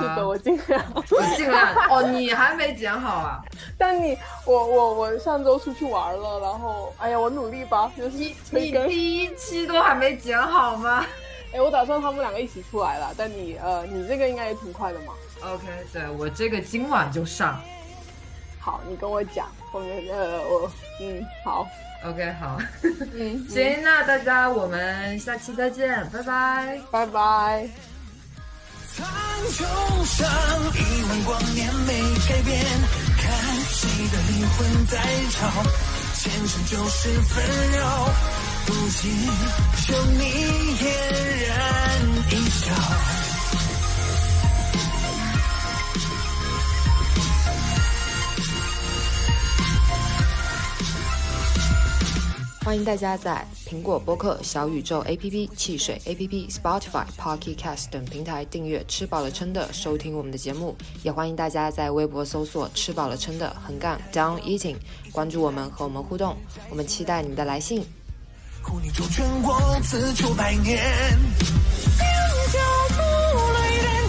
是的，我尽量，我尽量。哦，你还没剪好啊？但你，我我我上周出去玩了，然后，哎呀，我努力吧。你你第一期都还没剪好吗？哎，我打算他们两个一起出来了，但你呃，你这个应该也挺快的嘛。OK，对我这个今晚就上。好，你跟我讲，后面呃，我嗯，好，OK，好，嗯，行，那大家我们下期再见，拜拜，拜拜。苍穹上亿万光年没改变，看谁的灵魂在吵，前尘就是纷扰。如今，就你嫣然一笑。欢迎大家在苹果播客、小宇宙 APP、汽水 APP、Spotify、Pocket Cast 等平台订阅“吃饱了撑的”收听我们的节目，也欢迎大家在微博搜索“吃饱了撑的横杠 Down Eating”，关注我们和我们互动，我们期待你的来信。护你周全我，自求百年。两脚不了。